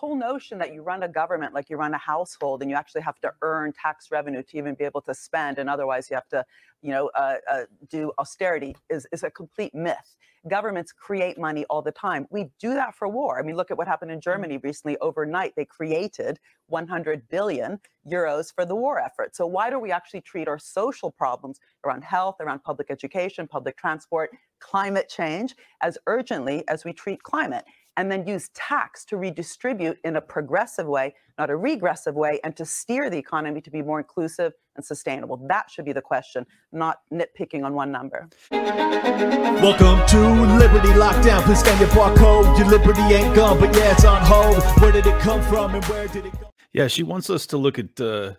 whole notion that you run a government like you run a household and you actually have to earn tax revenue to even be able to spend and otherwise you have to you know uh, uh, do austerity is, is a complete myth. Governments create money all the time. We do that for war. I mean look at what happened in mm-hmm. germany recently. Overnight they created 100 billion euros for the war effort. So why do we actually treat our social problems around health around public education public transport climate change as urgently as we treat climate and then use tax to redistribute in a progressive way, not a regressive way, and to steer the economy to be more inclusive and sustainable. That should be the question, not nitpicking on one number. Welcome to Liberty Lockdown. Please scan your barcode. Your liberty ain't gone, but yeah, it's on hold. Where did it come from and where did it go? Yeah, she wants us to look at uh,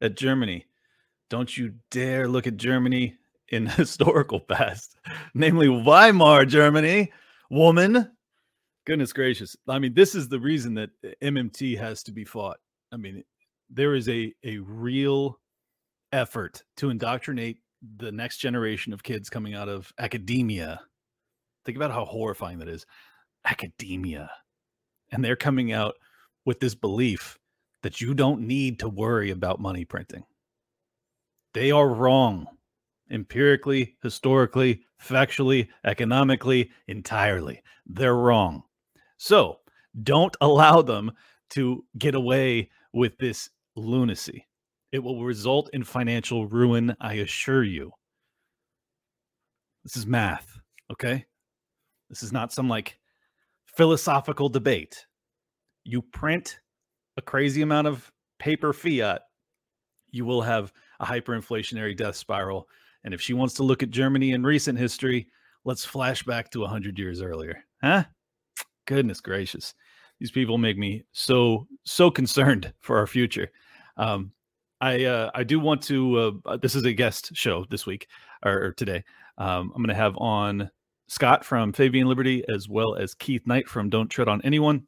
at Germany. Don't you dare look at Germany in historical past, namely Weimar Germany. Woman, Goodness gracious. I mean, this is the reason that uh, MMT has to be fought. I mean, there is a a real effort to indoctrinate the next generation of kids coming out of academia. Think about how horrifying that is. Academia. And they're coming out with this belief that you don't need to worry about money printing. They are wrong empirically, historically, factually, economically, entirely. They're wrong. So don't allow them to get away with this lunacy. It will result in financial ruin, I assure you. This is math, okay? This is not some like philosophical debate. You print a crazy amount of paper fiat, you will have a hyperinflationary death spiral. And if she wants to look at Germany in recent history, let's flash back to 100 years earlier. Huh? Goodness gracious these people make me so so concerned for our future. Um i uh i do want to uh, uh this is a guest show this week or, or today. Um i'm gonna have on scott from fabian liberty as well as keith knight from don't tread on anyone.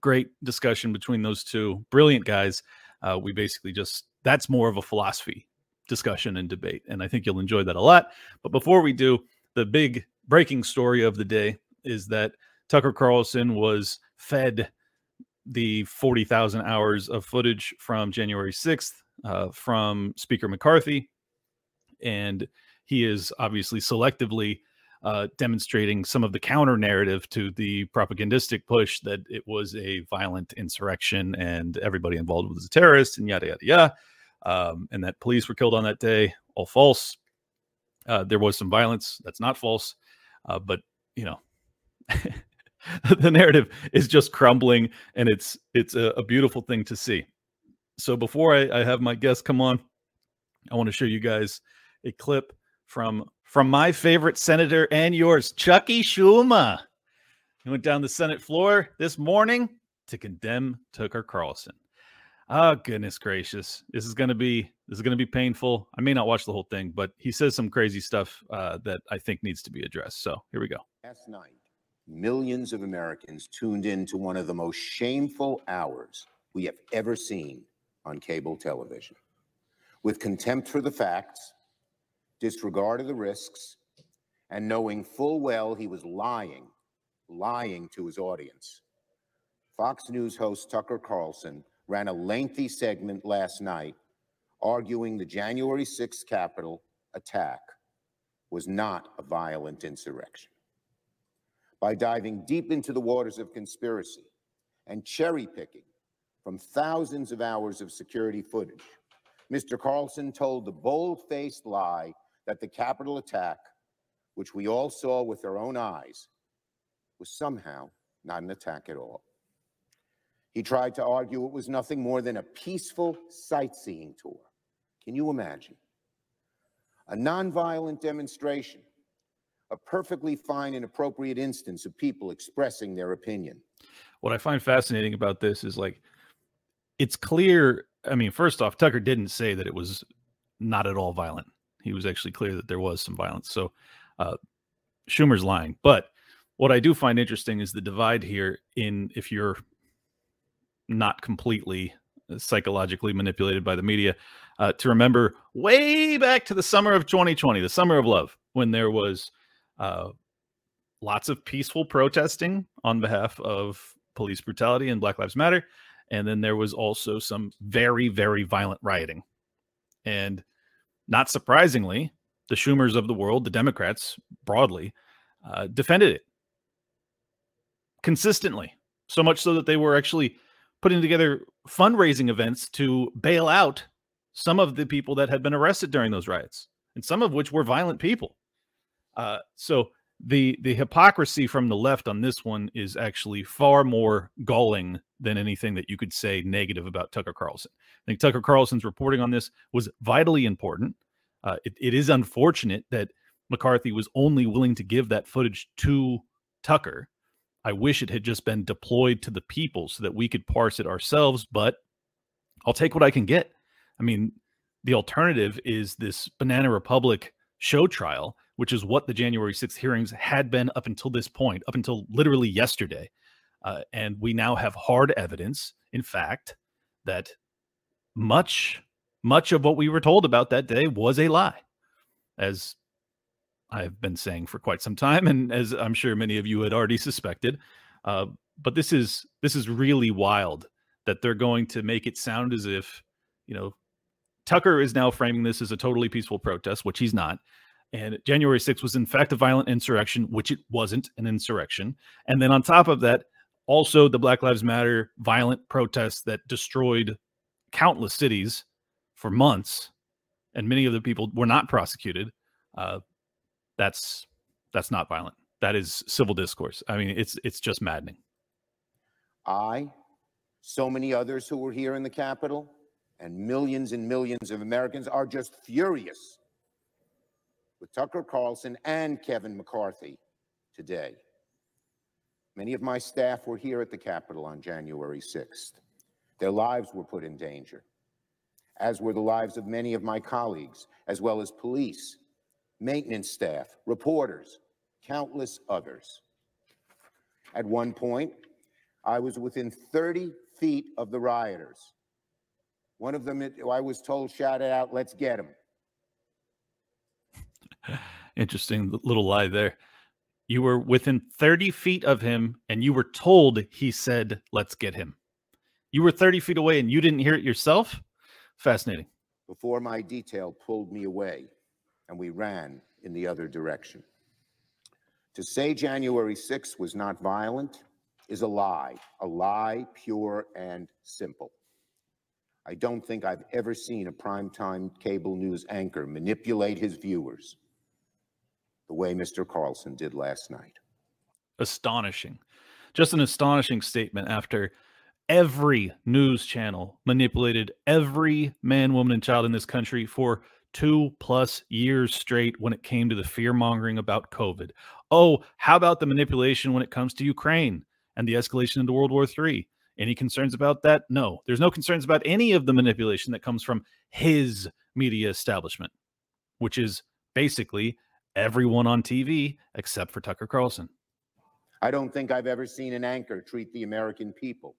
Great discussion between those two brilliant guys. Uh we basically just that's more of a philosophy discussion and debate and i think you'll enjoy that a lot. But before we do the big breaking story of the day is that Tucker Carlson was fed the 40,000 hours of footage from January 6th uh, from Speaker McCarthy. And he is obviously selectively uh, demonstrating some of the counter narrative to the propagandistic push that it was a violent insurrection and everybody involved was a terrorist and yada, yada, yada. Um, and that police were killed on that day. All false. Uh, there was some violence. That's not false. Uh, but, you know, the narrative is just crumbling and it's it's a, a beautiful thing to see. So before I, I, have my guests come on i want to show you guys a clip from from my favorite senator and yours chuckie schumer. He went down the senate floor this morning to condemn tucker carlson. Oh goodness gracious. This is going to be this is going to be painful. I may not watch the whole thing but he says some crazy stuff uh, that i think needs to be addressed. So here we go. Last night millions of Americans tuned in to one of the most shameful hours we have ever seen on cable television. With contempt for the facts, disregard of the risks, and knowing full well he was lying, lying to his audience. Fox News host Tucker Carlson ran a lengthy segment last night arguing the January 6th Capitol attack was not a violent insurrection by diving deep into the waters of conspiracy and cherry picking from thousands of hours of security footage. Mr. Carlson told the bold faced lie that the Capitol attack, which we all saw with our own eyes, was somehow not an attack at all. He tried to argue it was nothing more than a peaceful sightseeing tour. Can you imagine? A nonviolent demonstration a perfectly fine and appropriate instance of people expressing their opinion. What I find fascinating about this is like, it's clear. I mean, first off, Tucker didn't say that it was not at all violent. He was actually clear that there was some violence. So, uh, Schumer's lying. But what I do find interesting is the divide here in if you're not completely psychologically manipulated by the media, uh, to remember way back to the summer of 2020, the summer of love, when there was uh, lots of peaceful protesting on behalf of police brutality and Black Lives Matter. And then there was also some very, very violent rioting. And not surprisingly, the Schumers of the world, the Democrats broadly, uh, defended it consistently. So much so that they were actually putting together fundraising events to bail out some of the people that had been arrested during those riots, and some of which were violent people. Uh, so the the hypocrisy from the left on this one is actually far more galling than anything that you could say negative about Tucker Carlson. I think Tucker Carlson's reporting on this was vitally important. Uh, it, it is unfortunate that McCarthy was only willing to give that footage to Tucker. I wish it had just been deployed to the people so that we could parse it ourselves, but I'll take what I can get. I mean, the alternative is this Banana Republic show trial which is what the January 6th hearings had been up until this point, up until literally yesterday. Uh, and we now have hard evidence, in fact, that much, much of what we were told about that day was a lie, as I've been saying for quite some time, and as I'm sure many of you had already suspected. Uh, but this is this is really wild that they're going to make it sound as if you know Tucker is now framing this as a totally peaceful protest, which he's not. And January 6th was, in fact, a violent insurrection, which it wasn't an insurrection. And then on top of that, also the Black Lives Matter violent protests that destroyed countless cities for months, and many of the people were not prosecuted. Uh, that's that's not violent. That is civil discourse. I mean, it's it's just maddening. I, so many others who were here in the Capitol, and millions and millions of Americans are just furious with Tucker Carlson and Kevin McCarthy today. Many of my staff were here at the Capitol on January 6th. Their lives were put in danger, as were the lives of many of my colleagues, as well as police, maintenance staff, reporters, countless others. At one point, I was within 30 feet of the rioters. One of them, I was told, shouted out, let's get him. Interesting little lie there. You were within 30 feet of him and you were told he said, let's get him. You were 30 feet away and you didn't hear it yourself? Fascinating. Before my detail pulled me away and we ran in the other direction. To say January 6th was not violent is a lie, a lie pure and simple. I don't think I've ever seen a primetime cable news anchor manipulate his viewers the way Mr. Carlson did last night. Astonishing. Just an astonishing statement after every news channel manipulated every man, woman, and child in this country for two plus years straight when it came to the fear mongering about COVID. Oh, how about the manipulation when it comes to Ukraine and the escalation into World War III? Any concerns about that? No, there's no concerns about any of the manipulation that comes from his media establishment, which is basically everyone on TV except for Tucker Carlson. I don't think I've ever seen an anchor treat the American people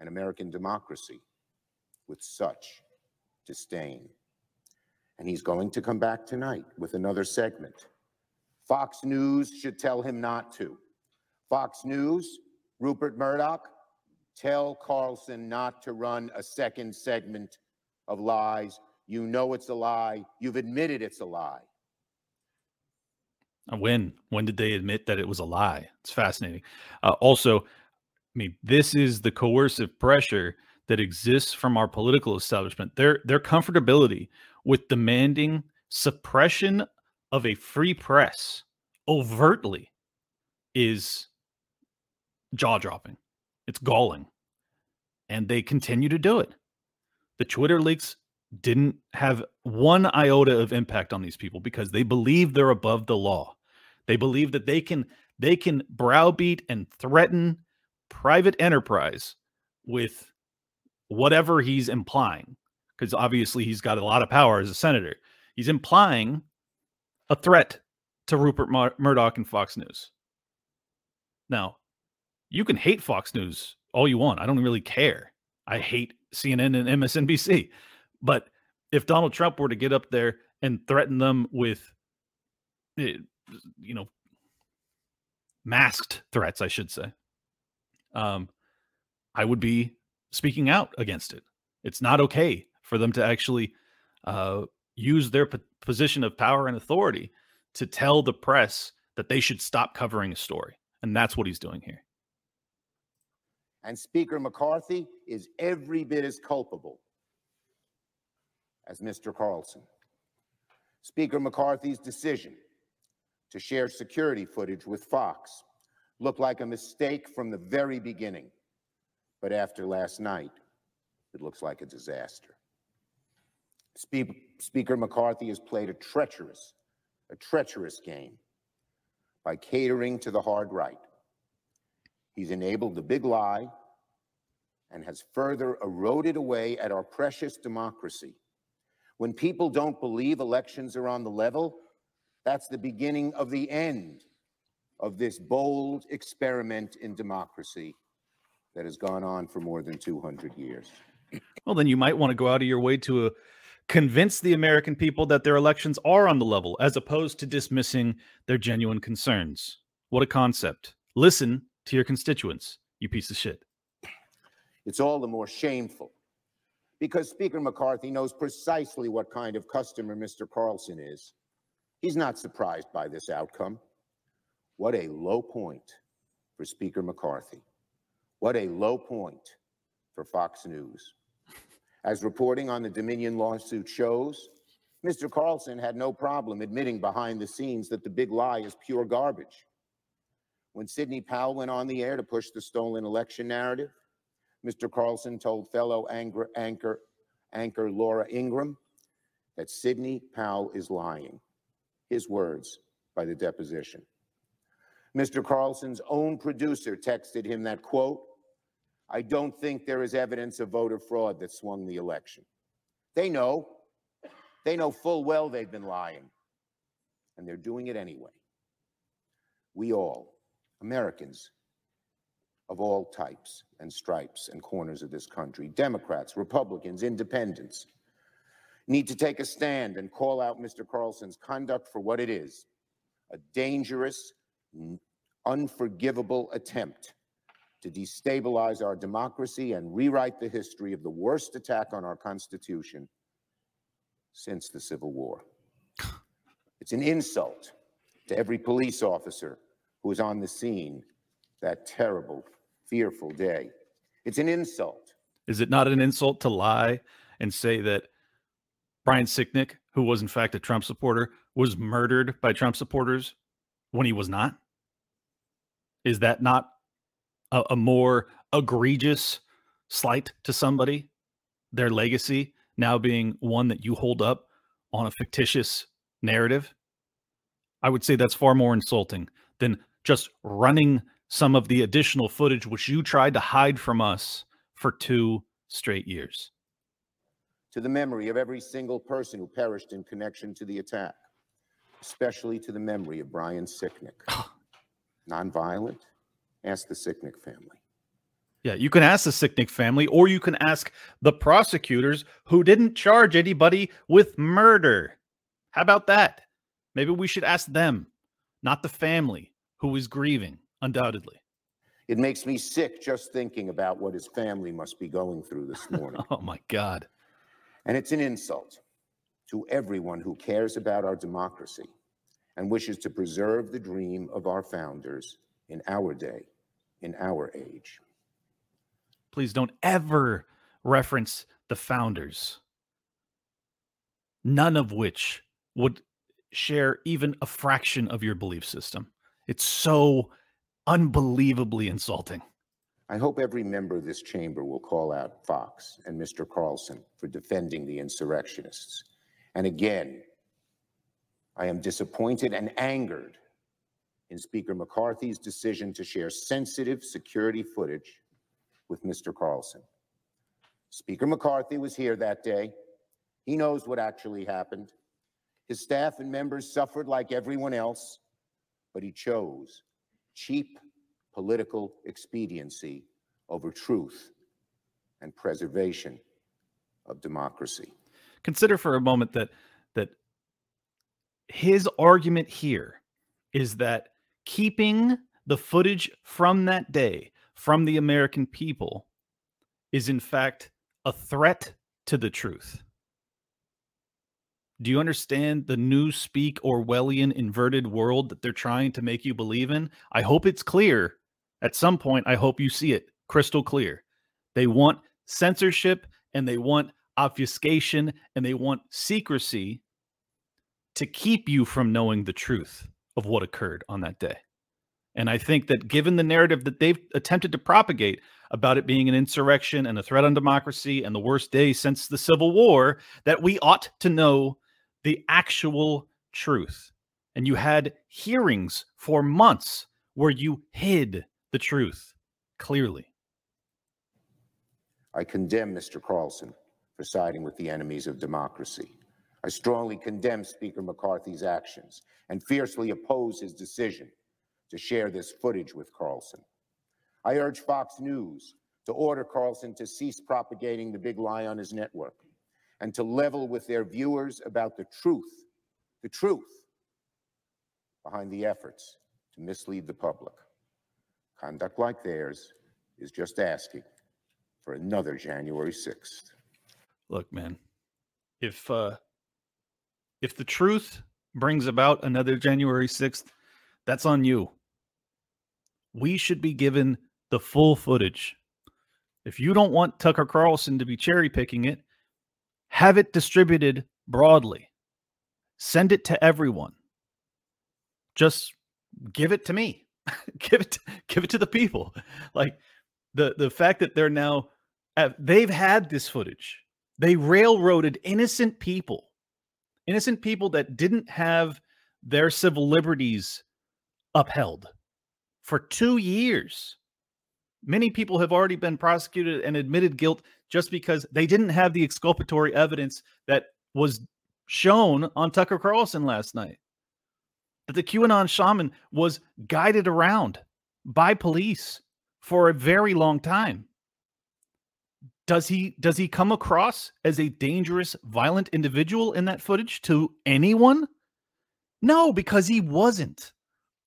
and American democracy with such disdain. And he's going to come back tonight with another segment. Fox News should tell him not to. Fox News, Rupert Murdoch, tell Carlson not to run a second segment of lies. You know it's a lie. You've admitted it's a lie. When? When did they admit that it was a lie? It's fascinating. Uh, also, I mean, this is the coercive pressure that exists from our political establishment. Their their comfortability with demanding suppression of a free press overtly is jaw dropping. It's galling. And they continue to do it. The Twitter leaks didn't have one iota of impact on these people because they believe they're above the law. They believe that they can they can browbeat and threaten private enterprise with whatever he's implying because obviously he's got a lot of power as a senator. He's implying a threat to Rupert Mur- Murdoch and Fox News. Now, you can hate Fox News all you want. I don't really care. I hate CNN and MSNBC. But if Donald Trump were to get up there and threaten them with, eh, you know, masked threats, I should say, um, I would be speaking out against it. It's not okay for them to actually uh, use their p- position of power and authority to tell the press that they should stop covering a story. And that's what he's doing here. And Speaker McCarthy is every bit as culpable as Mr. Carlson. Speaker McCarthy's decision to share security footage with Fox looked like a mistake from the very beginning. But after last night, it looks like a disaster. Speaker McCarthy has played a treacherous, a treacherous game by catering to the hard right. He's enabled the big lie and has further eroded away at our precious democracy. When people don't believe elections are on the level, that's the beginning of the end of this bold experiment in democracy that has gone on for more than 200 years. Well, then you might want to go out of your way to uh, convince the American people that their elections are on the level, as opposed to dismissing their genuine concerns. What a concept. Listen to your constituents, you piece of shit. It's all the more shameful because Speaker McCarthy knows precisely what kind of customer Mr. Carlson is. He's not surprised by this outcome. What a low point for Speaker McCarthy. What a low point for Fox News. As reporting on the Dominion lawsuit shows, Mr. Carlson had no problem admitting behind the scenes that the big lie is pure garbage. When Sidney Powell went on the air to push the stolen election narrative, Mr. Carlson told fellow anchor, anchor, anchor Laura Ingraham that Sidney Powell is lying. His words by the deposition. Mr. Carlson's own producer texted him that quote, I don't think there is evidence of voter fraud that swung the election. They know. They know full well they've been lying. And they're doing it anyway. We all, Americans of all types and stripes and corners of this country, Democrats, Republicans, independents, need to take a stand and call out Mr. Carlson's conduct for what it is a dangerous, unforgivable attempt to destabilize our democracy and rewrite the history of the worst attack on our Constitution since the Civil War. It's an insult to every police officer who was on the scene that terrible, fearful day. It's an insult. Is it not an insult to lie and say that Brian Sicknick, who was in fact a Trump supporter, was murdered by Trump supporters when he was not? Is that not a, a more egregious slight to somebody, their legacy now being one that you hold up on a fictitious narrative, I would say that's far more insulting than just running some of the additional footage which you tried to hide from us for two straight years. To the memory of every single person who perished in connection to the attack, especially to the memory of Brian Sicknick. Nonviolent, Ask the Sicknick family. Yeah, you can ask the Sicknick family, or you can ask the prosecutors who didn't charge anybody with murder. How about that? Maybe we should ask them, not the family who is grieving, undoubtedly. It makes me sick just thinking about what his family must be going through this morning. oh, my God. And it's an insult to everyone who cares about our democracy and wishes to preserve the dream of our founders in our day, in our age. Please don't ever reference the founders, none of which would share even a fraction of your belief system. It's so unbelievably insulting. I hope every member of this chamber will call out Fox and Mr. Carlson for defending the insurrectionists. And again, I am disappointed and angered in Speaker McCarthy's decision to share sensitive security footage with Mr. Carlson. Speaker McCarthy was here that day. He knows what actually happened. His staff and members suffered like everyone else, but he chose cheap political expediency over truth and preservation of democracy. Consider for a moment that that his argument here is that keeping the footage from that day from the American people is, in fact, a threat to the truth. Do you understand the new speak Orwellian inverted world that they're trying to make you believe in? I hope it's clear. At some point, I hope you see it crystal clear. They want censorship and they want obfuscation and they want secrecy to keep you from knowing the truth of what occurred on that day. And I think that given the narrative that they've attempted to propagate about it being an insurrection and a threat on democracy and the worst day since the Civil War, that we ought to know the actual truth. And you had hearings for months where you hid the truth clearly. I condemn Mr. Carlson for siding with the enemies of democracy. I strongly condemn Speaker McCarthy's actions and fiercely oppose his decision to share this footage with Carlson. I urge Fox News to order Carlson to cease propagating the big lie on his network and to level with their viewers about the truth, the truth behind the efforts to mislead the public. Conduct like theirs is just asking for another January 6th. Look, man, if uh if the truth brings about another January 6th, that's on you. We should be given the full footage. If you don't want Tucker Carlson to be cherry picking it, have it distributed broadly. Send it to everyone. Just give it to me. give it to, give it to the people. Like the the fact that they're now uh, they've had this footage. They railroaded innocent people. Innocent people that didn't have their civil liberties upheld for 2 years. Many people have already been prosecuted and admitted guilt just because they didn't have the exculpatory evidence that was shown on Tucker Carlson last night. That the QAnon shaman was guided around by police for a very long time. Does he does he come across as a dangerous, violent individual in that footage to anyone? No, because he wasn't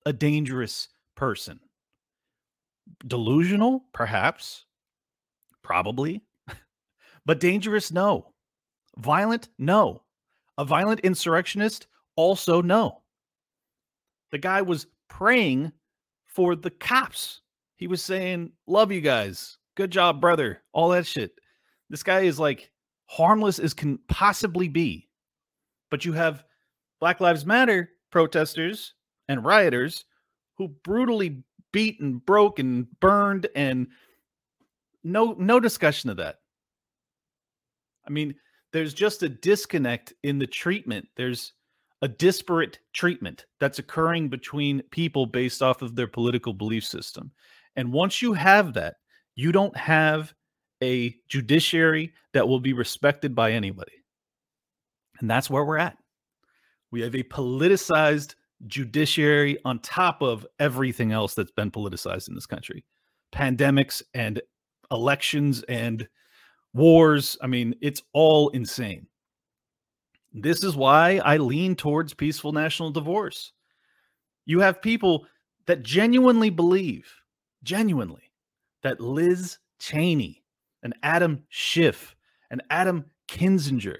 a dangerous person. Delusional, perhaps, probably, but dangerous, no. Violent, no. A violent insurrectionist, also no. The guy was praying for the cops. He was saying, Love you guys. Good job, brother. All that shit. This guy is like harmless as can possibly be. But you have Black Lives Matter protesters and rioters who brutally beat and broke and burned and no no discussion of that. I mean, there's just a disconnect in the treatment. There's a disparate treatment that's occurring between people based off of their political belief system. And once you have that, you don't have a judiciary that will be respected by anybody. And that's where we're at. We have a politicized judiciary on top of everything else that's been politicized in this country pandemics and elections and wars. I mean, it's all insane. This is why I lean towards peaceful national divorce. You have people that genuinely believe, genuinely, that Liz Cheney and Adam Schiff and Adam Kinzinger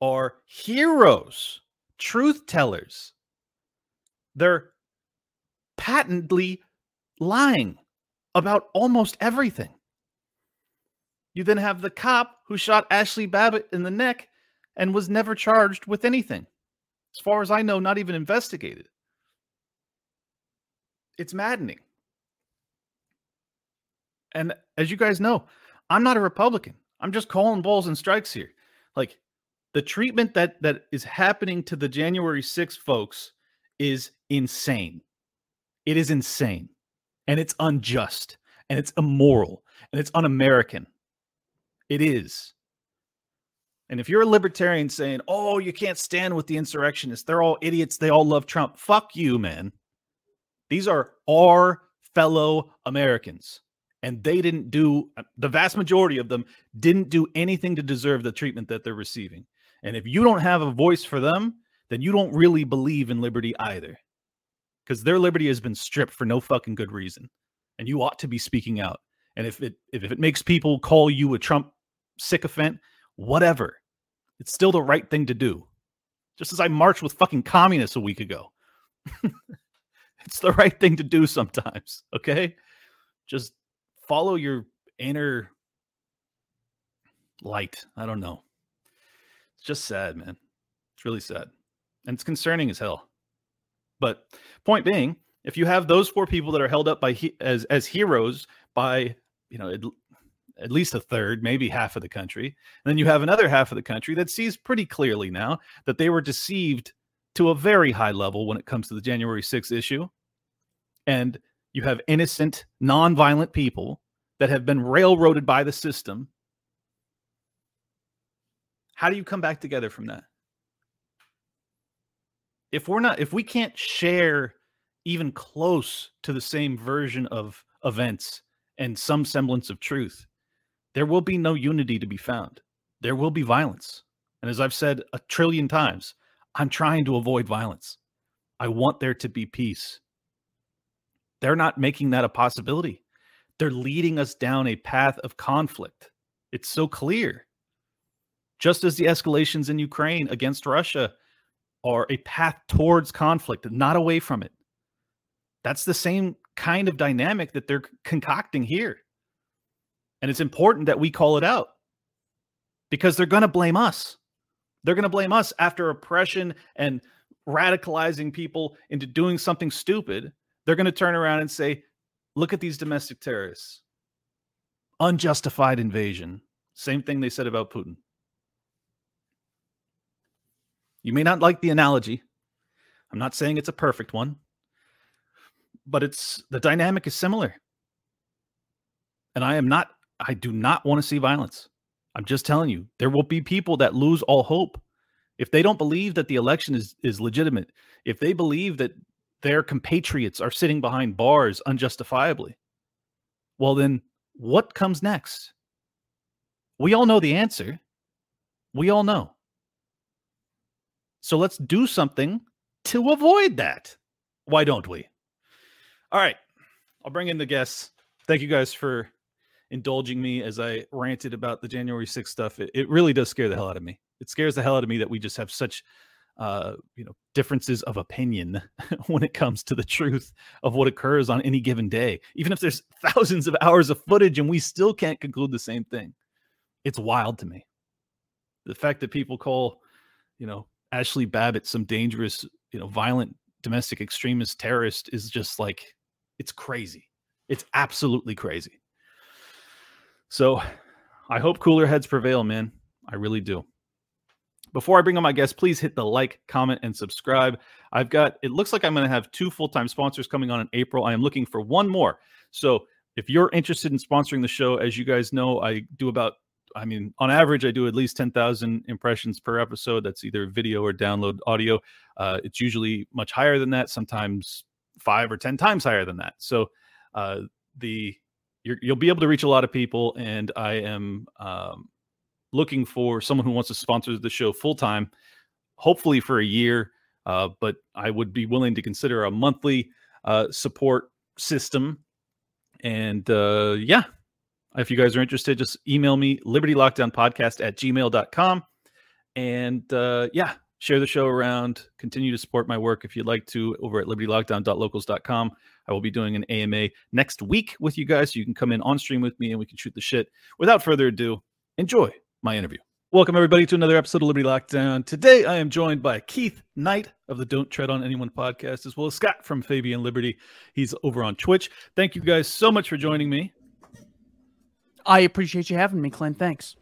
are heroes, truth tellers. They're patently lying about almost everything. You then have the cop who shot Ashli Babbitt in the neck and was never charged with anything. As far as I know, not even investigated. It's maddening. And as you guys know, I'm not a Republican. I'm just calling balls and strikes here. Like the treatment that that is happening to the January 6th folks is insane. It is insane. And it's unjust and it's immoral and it's un-American. It is. And if you're a libertarian saying, "Oh, you can't stand with the insurrectionists. They're all idiots. They all love Trump." Fuck you, man. These are our fellow Americans and they didn't do uh, the vast majority of them didn't do anything to deserve the treatment that they're receiving. And if you don't have a voice for them, then you don't really believe in liberty either. Because their liberty has been stripped for no fucking good reason. and you ought to be speaking out. And if it if it makes people call you a Trump sycophant, whatever, it's still the right thing to do. Just as I marched with fucking communists a week ago. it's the right thing to do sometimes, okay? Just follow your inner light. I don't know. It's just sad, man. It's really sad. And it's concerning as hell. But point being, if you have those four people that are held up by he- as as heroes by, you know, at, least a third, maybe half of the country, and then you have another half of the country that sees pretty clearly now that they were deceived to a very high level when it comes to the January 6th issue. And you have innocent, non-violent people that have been railroaded by the system. How do you come back together from that? If we're not, if we can't share even close to the same version of events and some semblance of truth, there will be no unity to be found. There will be violence. And as I've said a trillion times, I'm trying to avoid violence. I want there to be peace. They're not making that a possibility. They're leading us down a path of conflict. It's so clear. Just as the escalations in Ukraine against Russia are a path towards conflict, not away from it. That's the same kind of dynamic that they're concocting here. And it's important that we call it out because they're going to blame us. They're going to blame us after oppression and radicalizing people into doing something stupid. They're going to turn around and say, look at these domestic terrorists. Unjustified invasion. Same thing they said about Putin. You may not like the analogy. I'm not saying it's a perfect one, but it's the dynamic is similar. And I am not, I do not want to see violence. I'm just telling you, there will be people that lose all hope if they don't believe that the election is is legitimate. If they believe that their compatriots are sitting behind bars unjustifiably, well, then what comes next? We all know the answer. We all know. So let's do something to avoid that. Why don't we? All right. I'll bring in the guests. Thank you guys for indulging me as I ranted about the January 6th stuff. It, it really does scare the hell out of me. It scares the hell out of me that we just have such uh, you know, differences of opinion when it comes to the truth of what occurs on any given day. Even if there's thousands of hours of footage and we still can't conclude the same thing. It's wild to me. The fact that people call, you know, Ashli Babbitt some dangerous, you know, violent domestic extremist terrorist is just like it's crazy. It's absolutely crazy. So I hope cooler heads prevail, man. I really do. Before I bring on my guest, please hit the like, comment, and subscribe. I've got, it looks like I'm going to have two full time sponsors coming on in April. I am looking for one more. So if you're interested in sponsoring the show, as you guys know, I do about, I mean, on average, I do at least 10,000 impressions per episode. That's either video or download audio. Uh, it's usually much higher than that, sometimes five or 10 times higher than that. So uh, the, you will be able to reach a lot of people. And I am, um, looking for someone who wants to sponsor the show full time, hopefully for a year. Uh, but I would be willing to consider a monthly uh, support system. And uh, yeah, if you guys are interested, just email me Liberty Lockdown Podcast at gmail.com. And uh, yeah, share the show around. Continue to support my work if you'd like to over at libertylockdown.locals.com. I will be doing an AMA next week with you guys. So you can come in on stream with me and we can shoot the shit. Without further ado, enjoy my interview. Welcome, everybody, to another episode of Liberty Lockdown. Today, I am joined by Keith Knight of the Don't Tread on Anyone podcast, as well as Scott from Fabian Liberty. He's over on Twitch. Thank you guys so much for joining me. I appreciate you having me, Clint. Thanks.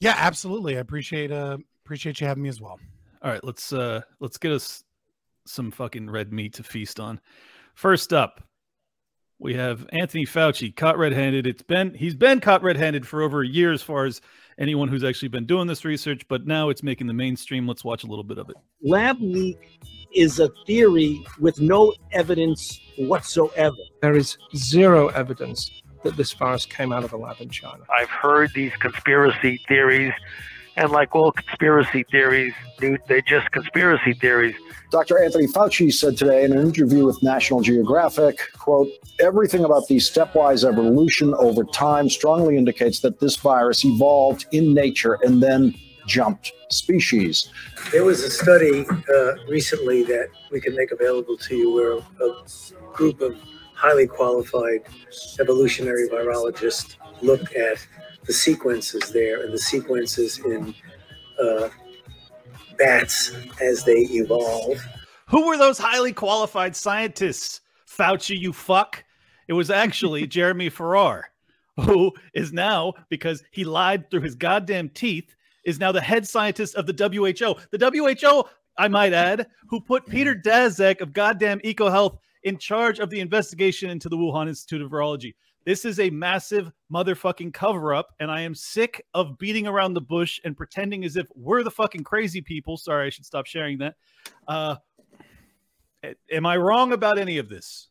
Yeah, absolutely. I appreciate uh appreciate you having me as well. All right, let's uh let's get us some fucking red meat to feast on. First up, we have Anthony Fauci caught red-handed. It's been he's been caught red-handed for over a year as far as anyone who's actually been doing this research, but now it's making the mainstream. Let's watch a little bit of it. Lab leak is a theory with no evidence whatsoever. There is zero evidence that this virus came out of a lab in China. I've heard these conspiracy theories And like all conspiracy theories, dude, they're just conspiracy theories. Dr. Anthony Fauci said today in an interview with National Geographic, quote, everything about the stepwise evolution over time strongly indicates that this virus evolved in nature and then jumped species. There was a study uh, recently that we can make available to you where a group of highly qualified evolutionary virologists looked at the sequences there and the sequences in uh, bats as they evolve. Who were those highly qualified scientists? Fauci, you fuck. It was actually Jeremy Farrar, who is now, because he lied through his goddamn teeth, is now the head scientist of the WHO. The WHO, I might add, who put Peter Daszak of goddamn EcoHealth in charge of the investigation into the Wuhan Institute of Virology. This is a massive motherfucking cover up, and I am sick of beating around the bush and pretending as if we're the fucking crazy people. Sorry, I should stop sharing that. Uh, am I wrong about any of this?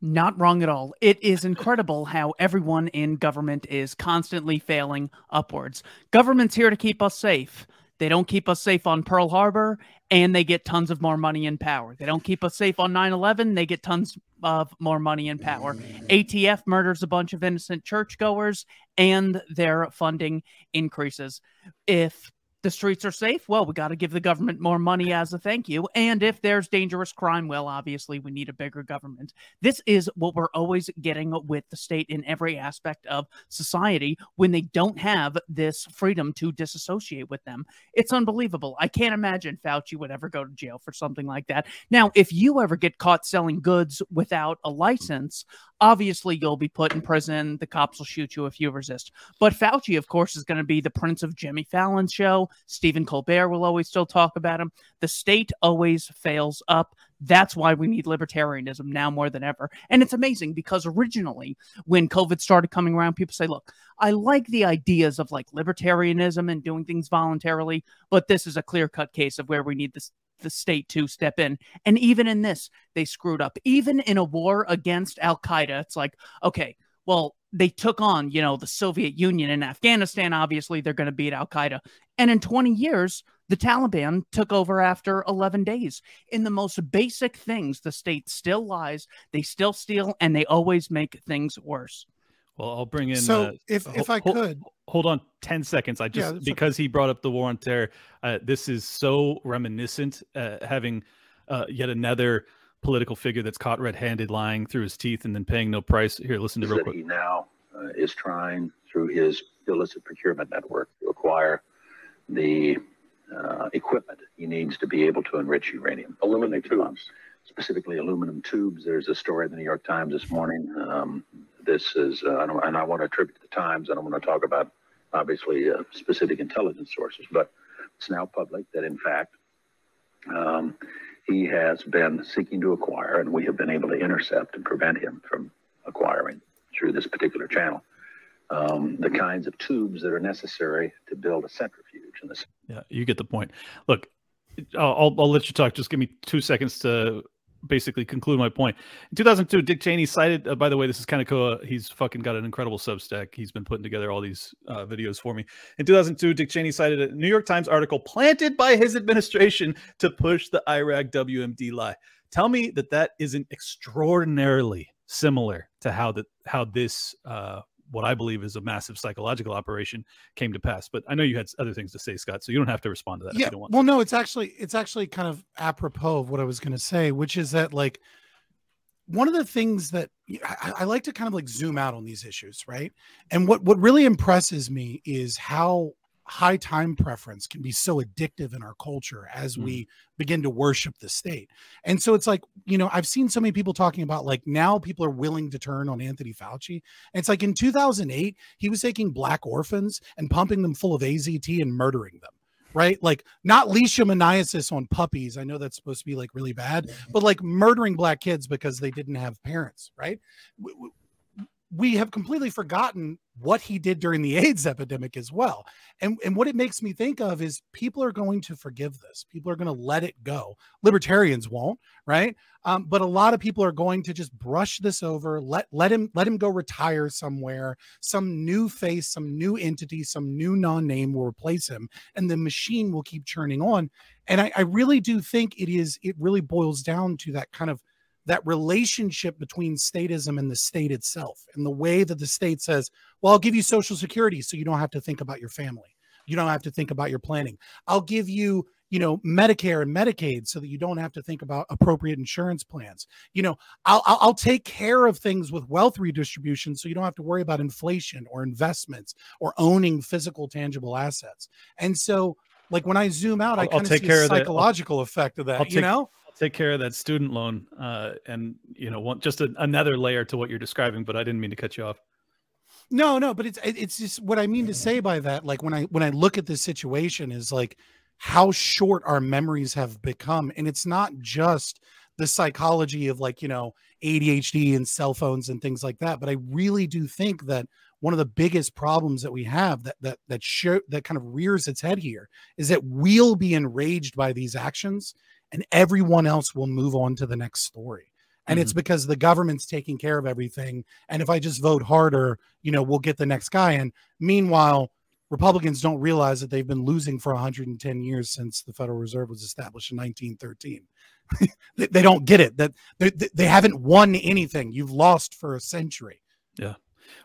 Not wrong at all. It is incredible how everyone in government is constantly failing upwards. Government's here to keep us safe. They don't keep us safe on Pearl Harbor, and they get tons of more money and power. They don't keep us safe on 9 11, they get tons of more money and power. ATF murders a bunch of innocent churchgoers, and their funding increases. If the streets are safe, well, we got to give the government more money as a thank you. And if there's dangerous crime, well, obviously we need a bigger government. This is what we're always getting with the state in every aspect of society when they don't have this freedom to disassociate with them. It's unbelievable. I can't imagine Fauci would ever go to jail for something like that. Now, if you ever get caught selling goods without a license, obviously you'll be put in prison. The cops will shoot you if you resist. But Fauci, of course, is going to be the prince of Jimmy Fallon's show. Stephen Colbert will always still talk about him. The state always fails up. That's why we need libertarianism now more than ever. And it's amazing because originally, when COVID started coming around, people say, look, I like the ideas of like libertarianism and doing things voluntarily, but this is a clear cut case of where we need this the state to step in. And even in this, they screwed up. Even in a war against Al Qaeda, it's like, okay, well, they took on, you know, the Soviet Union and Afghanistan. Obviously, they're going to beat Al Qaeda. And in 20 years, the Taliban took over after 11 days. In the most basic things, the state still lies, they still steal, and they always make things worse. Well, I'll bring in. So uh, if ho- if I ho- could, hold on 10 seconds. I just, Yeah, that's because he brought up the war on terror, uh, this is so reminiscent, uh, having uh, yet another political figure that's caught red handed lying through his teeth and then paying no price. Here, listen to is real quick. he now uh, is trying through his illicit procurement network to acquire the uh, equipment he needs to be able to enrich uranium. Aluminum tubes. Specifically, aluminum tubes. There's a story in the New York Times this morning. Um, this is, uh, I and I want to attribute the Times. I don't want to talk about, obviously, uh, specific intelligence sources, but it's now public that, in fact, um, he has been seeking to acquire, and we have been able to intercept and prevent him from acquiring through this particular channel um, the kinds of tubes that are necessary to build a centrifuge. And this Yeah, you get the point. Look, I'll, I'll let you talk. Just give me two seconds to basically conclude my point. In 2002, Dick Cheney cited, uh, by the way, this is kind of cool. He's fucking got an incredible Substack. He's been putting together all these uh, videos for me. In 2002, Dick Cheney cited a New York Times article planted by his administration to push the Iraq WMD lie. Tell me that that isn't extraordinarily similar to how that how this uh, what I believe is a massive psychological operation came to pass. But I know you had other things to say, Scott, so you don't have to respond to that if yeah. you don't want. Well, no, it's actually it's actually kind of apropos of what I was going to say, which is that like one of the things that I, I like to kind of like zoom out on these issues, right? And what what really impresses me is how high time preference can be so addictive in our culture as Mm. we begin to worship the state. And so it's like, you know, I've seen so many people talking about like now people are willing to turn on Anthony Fauci. And it's like in 2008, he was taking black orphans and pumping them full of AZT and murdering them. Right, like not leishmaniasis on puppies. I know that's supposed to be like really bad, but like murdering black kids because they didn't have parents. Right, we have completely forgotten what he did during the AIDS epidemic as well. And and what it makes me think of is people are going to forgive this. People are going to let it go. Libertarians won't, right? Um, but a lot of people are going to just brush this over. Let let him let him go retire somewhere. Some new face, some new entity, some new non-name will replace him, and the machine will keep churning on. And I, I really do think it is. It really boils down to that kind of that relationship between statism and the state itself and the way that the state says, well, I'll give you social security so you don't have to think about your family. You don't have to think about your planning. I'll give you, you know, Medicare and Medicaid so that you don't have to think about appropriate insurance plans. You know, I'll, I'll, I'll take care of things with wealth redistribution so you don't have to worry about inflation or investments or owning physical, tangible assets. And so, like when I zoom out, I I'll- kind of see of psychological effect of that. You know, take care of that student loan, uh, and you know, one, just a, another layer to what you're describing. But I didn't mean to cut you off. No, no, but it's it's just what I mean to say by that. Like when I when I look at this situation, is like how short our memories have become, and it's not just the psychology of like you know ADHD and cell phones and things like that. But I really do think that one of the biggest problems that we have that that that show that kind of rears its head here is that we'll be enraged by these actions, and everyone else will move on to the next story. And it's mm-hmm. because the government's taking care of everything. And if i just vote harder you know we'll get the next guy in. Meanwhile republicans don't realize that they've been losing for 110 years since the federal reserve was established in 1913 they, they don't get it that they, they haven't won anything. You've lost for a century. Yeah.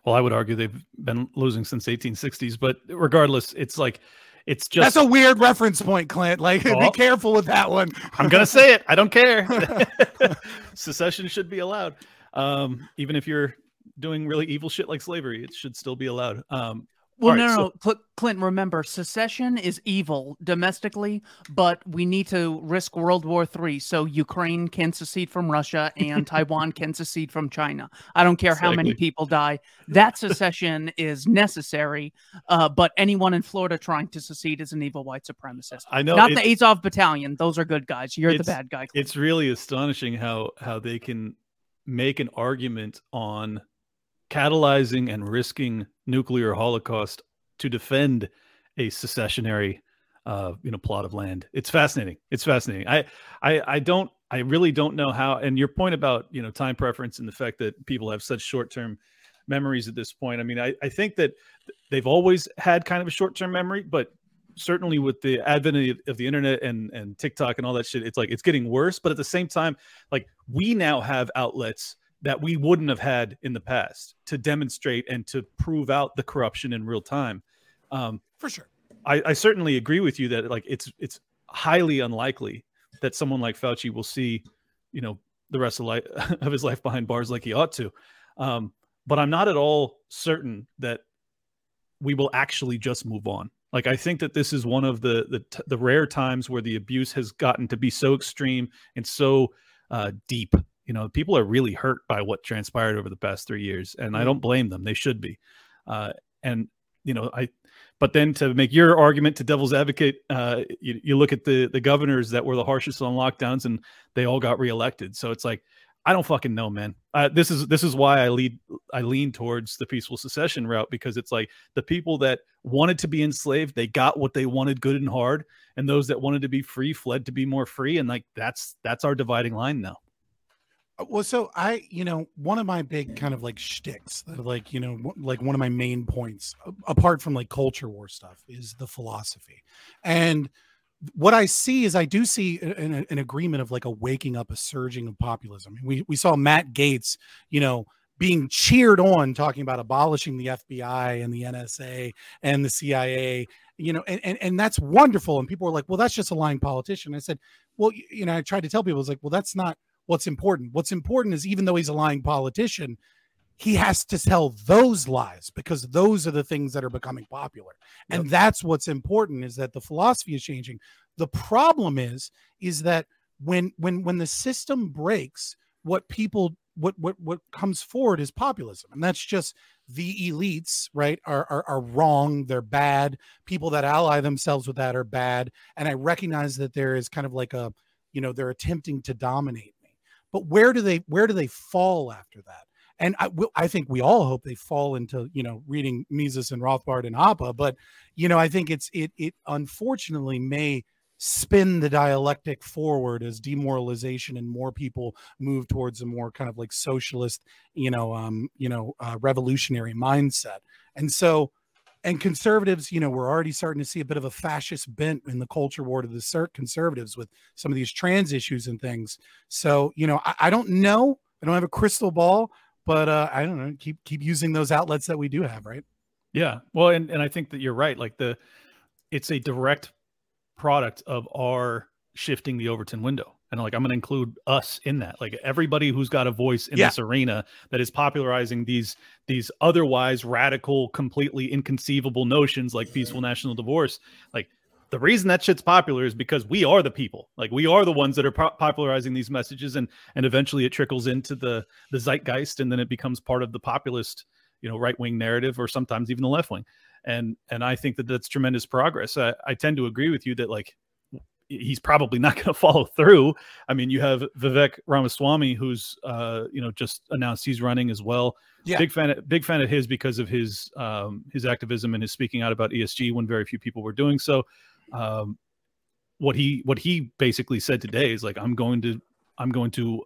Well, I would argue they've been losing since 1860s, but regardless, it's like it's just that's a weird reference point clint like be Oh. careful with that one I'm gonna say it. I don't care. Secession should be allowed, um, even if you're doing really evil shit like slavery. It should still be allowed. Um, Well, no, right, no, so- no. Cl- Clinton, remember, secession is evil domestically, but we need to risk World War III so Ukraine can secede from Russia and Taiwan can secede from China. I don't care how many people die. That secession is necessary, uh, but anyone in Florida trying to secede is an evil white supremacist. I know Not the Azov Battalion; those are good guys. You're the bad guy. It's really astonishing how how they can make an argument on catalyzing and risking nuclear holocaust to defend a secessionary uh you know plot of land. It's fascinating. It's fascinating. I, I i don't i really don't know how and your point about you know time preference and the fact that people have such short-term memories at this point i mean i, I think that they've always had kind of a short-term memory but certainly with the advent of, of the internet and and tiktok and all that shit it's like it's getting worse but at the same time like we now have outlets that we wouldn't have had in the past to demonstrate and to prove out the corruption in real time um, for sure I, I certainly agree with you that like it's it's highly unlikely that someone like Fauci will see, you know, the rest of life of his life behind bars like he ought to. Um, but I'm not at all certain that we will actually just move on. Like I think that this is one of the the, t- the rare times where the abuse has gotten to be so extreme and so uh, deep. You know, people are really hurt by what transpired over the past three years, and I don't blame them. They should be. Uh, and you know, I but then to make your argument to devil's advocate, uh, you, you look at the the governors that were the harshest on lockdowns, and they all got reelected. So it's like I don't fucking know, man. Uh, this is this is why I lead I lean towards the peaceful secession route because it's like the people that wanted to be enslaved, they got what they wanted good and hard, and those that wanted to be free fled to be more free, and like that's that's our dividing line now. Uh, Well, so I, you know, one of my big kind of like shticks, like, you know, like one of my main points, apart from like culture war stuff, is the philosophy. And what I see is I do see an, an agreement of like a waking up, a surging of populism. We, we saw Matt Gaetz, you know, being cheered on talking about abolishing the FBI and the NSA and the CIA, you know, and, and, and that's wonderful. And people were like, well, that's just a lying politician. I said, well, you know, I tried to tell people, it's like, well, that's not what's important. What's important is even though he's a lying politician, he has to tell those lies because those are the things that are becoming popular. And that's what's important is that the philosophy is changing. The problem is, is that when when when the system breaks, what people what what what comes forward is populism. And that's just the elites, right, are, are are wrong, they're bad. People that ally themselves with that are bad. And I recognize that there is kind of like a, you know, they're attempting to dominate. But where do they where do they fall after that? And I, I think we all hope they fall into you know reading Mises and Rothbard and Hoppe, but you know I think it's it it unfortunately may spin the dialectic forward as demoralization and more people move towards a more kind of like socialist you know um you know uh, revolutionary mindset and so and conservatives you know we're already starting to see a bit of a fascist bent in the culture war to the cer- conservatives with some of these trans issues and things so you know I, I don't know i don't have a crystal ball but uh i don't know keep keep using those outlets that we do have right Yeah. Well, and, and I think that you're right. Like the it's a direct product of our shifting the Overton window. And like I'm gonna include us in that. Like everybody who's got a voice in Yeah. this arena that is popularizing these these otherwise radical, completely inconceivable notions like peaceful national divorce. Like the reason that shit's popular is because we are the people. Like we are the ones that are po- popularizing these messages, and and eventually it trickles into the the zeitgeist, and then it becomes part of the populist, you know, right wing narrative, or sometimes even the left wing. And and I think that that's tremendous progress. I, I tend to agree with you that like he's probably not going to follow through. I mean, you have Vivek Ramaswamy, who's uh, you know just announced he's running as well. Yeah. Big fan, of, big fan of his because of his um, his activism and his speaking out about ESG when very few people were doing so. Um, what he what he basically said today is like, I'm going to I'm going to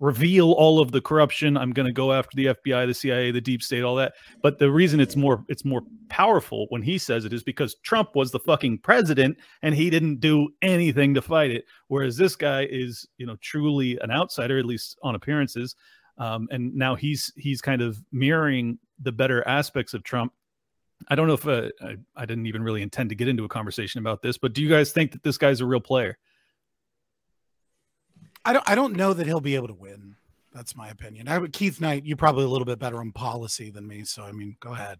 reveal all of the corruption. I'm going to go after the FBI, the CIA, the deep state, all that. But the reason it's more it's more powerful when he says it is because Trump was the fucking president and he didn't do anything to fight it. Whereas this guy is, you know, truly an outsider, at least on appearances. Um, and now he's he's kind of mirroring the better aspects of Trump. I don't know if uh, I, I didn't even really intend to get into a conversation about this, but do you guys think that this guy's a real player? I don't I don't know that he'll be able to win. That's my opinion. I would Keith Knight, you're probably a little bit better on policy than me. So I mean, go ahead.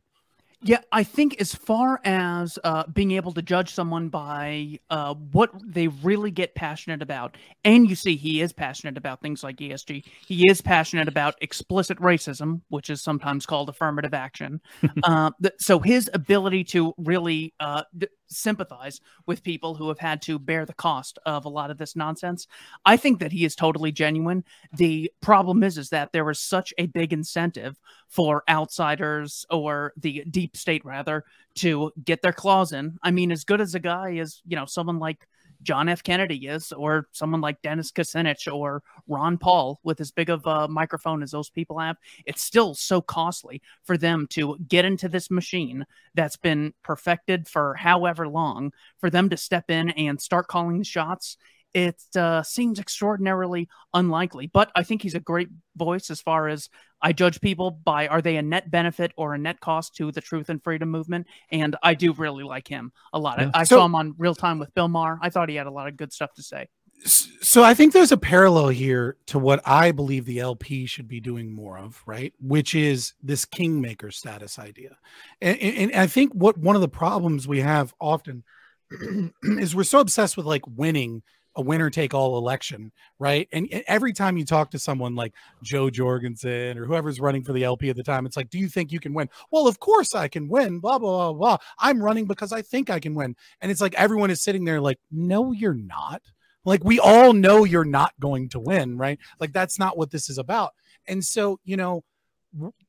Yeah, I think as far as uh, being able to judge someone by uh, what they really get passionate about, and you see he is passionate about things like ESG. He is passionate about explicit racism, which is sometimes called affirmative action. uh, th- so his ability to really uh, d- sympathize with people who have had to bear the cost of a lot of this nonsense, I think that he is totally genuine. The problem is, is that there is such a big incentive for outsiders or the deep state rather to get their claws in. I mean, as good as a guy as you know, someone like John F. Kennedy is, or someone like Dennis Kucinich or Ron Paul with as big of a microphone as those people have, it's still so costly for them to get into this machine that's been perfected for however long, for them to step in and start calling the shots. It uh, seems extraordinarily unlikely, but I think he's a great voice as far as I judge people by are they a net benefit or a net cost to the truth and freedom movement? And I do really like him a lot. Yeah. I, I So- saw him on Real Time with Bill Maher. I thought he had a lot of good stuff to say. So I think there's a parallel here to what I believe the LP should be doing more of, right? Which is this kingmaker status idea. And, and and I think what one of the problems we have often is we're so obsessed with like winning a winner take all election, right? And every time you talk to someone like Jo Jorgensen or whoever's running for the LP at the time, it's like, do you think you can win? Well, of course I can win, blah, blah, blah, blah. I'm running because I think I can win. And it's like everyone is sitting there like, no, you're not. Like we all know you're not going to win, right? Like that's not what this is about. And so, you know,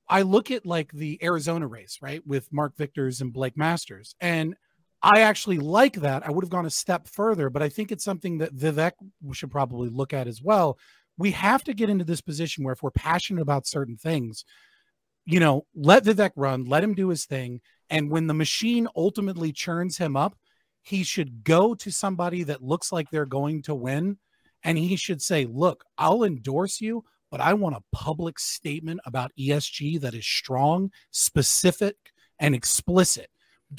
I look at like the Arizona race, right, with Marc Victors and Blake Masters, and I actually like that. I would have gone a step further, but I think it's something that Vivek should probably look at as well. We have to get into this position where if we're passionate about certain things, you know, let Vivek run, let him do his thing. And when the machine ultimately churns him up, he should go to somebody that looks like they're going to win. And he should say, Look, I'll endorse you, but I want a public statement about ESG that is strong, specific, and explicit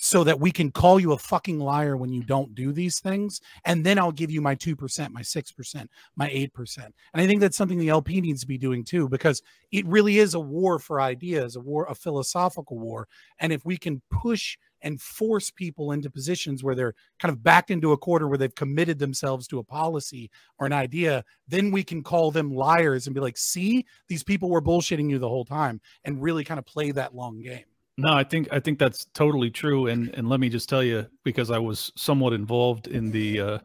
so that we can call you a fucking liar when you don't do these things. And then I'll give you my 2%, my 6%, my 8%. And I think that's something the LP needs to be doing too, because it really is a war for ideas, a war, a philosophical war. And if we can push and force people into positions where they're kind of backed into a corner where they've committed themselves to a policy or an idea, then we can call them liars and be like, see, these people were bullshitting you the whole time and really kind of play that long game. No, I think I think that's totally true. And and let me just tell you, because I was somewhat involved in the uh,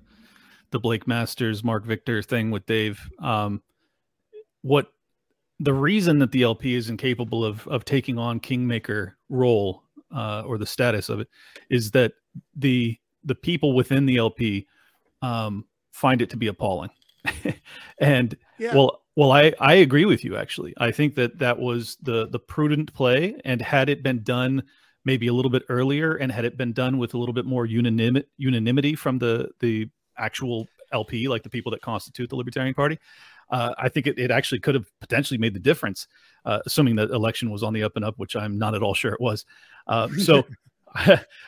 the Blake Masters Marc Victor thing with Dave. Um, what the reason that the LP is incapable of of taking on kingmaker role uh, or the status of it is that the the people within the LP um, find it to be appalling. and Yeah. well, well, I I agree with you. Actually, I think that that was the the prudent play, and had it been done maybe a little bit earlier, and had it been done with a little bit more unanimity unanimity from the the actual LP, like the people that constitute the Libertarian Party, uh, I think it, it actually could have potentially made the difference, uh, assuming that election was on the up and up, which I'm not at all sure it was. Uh, so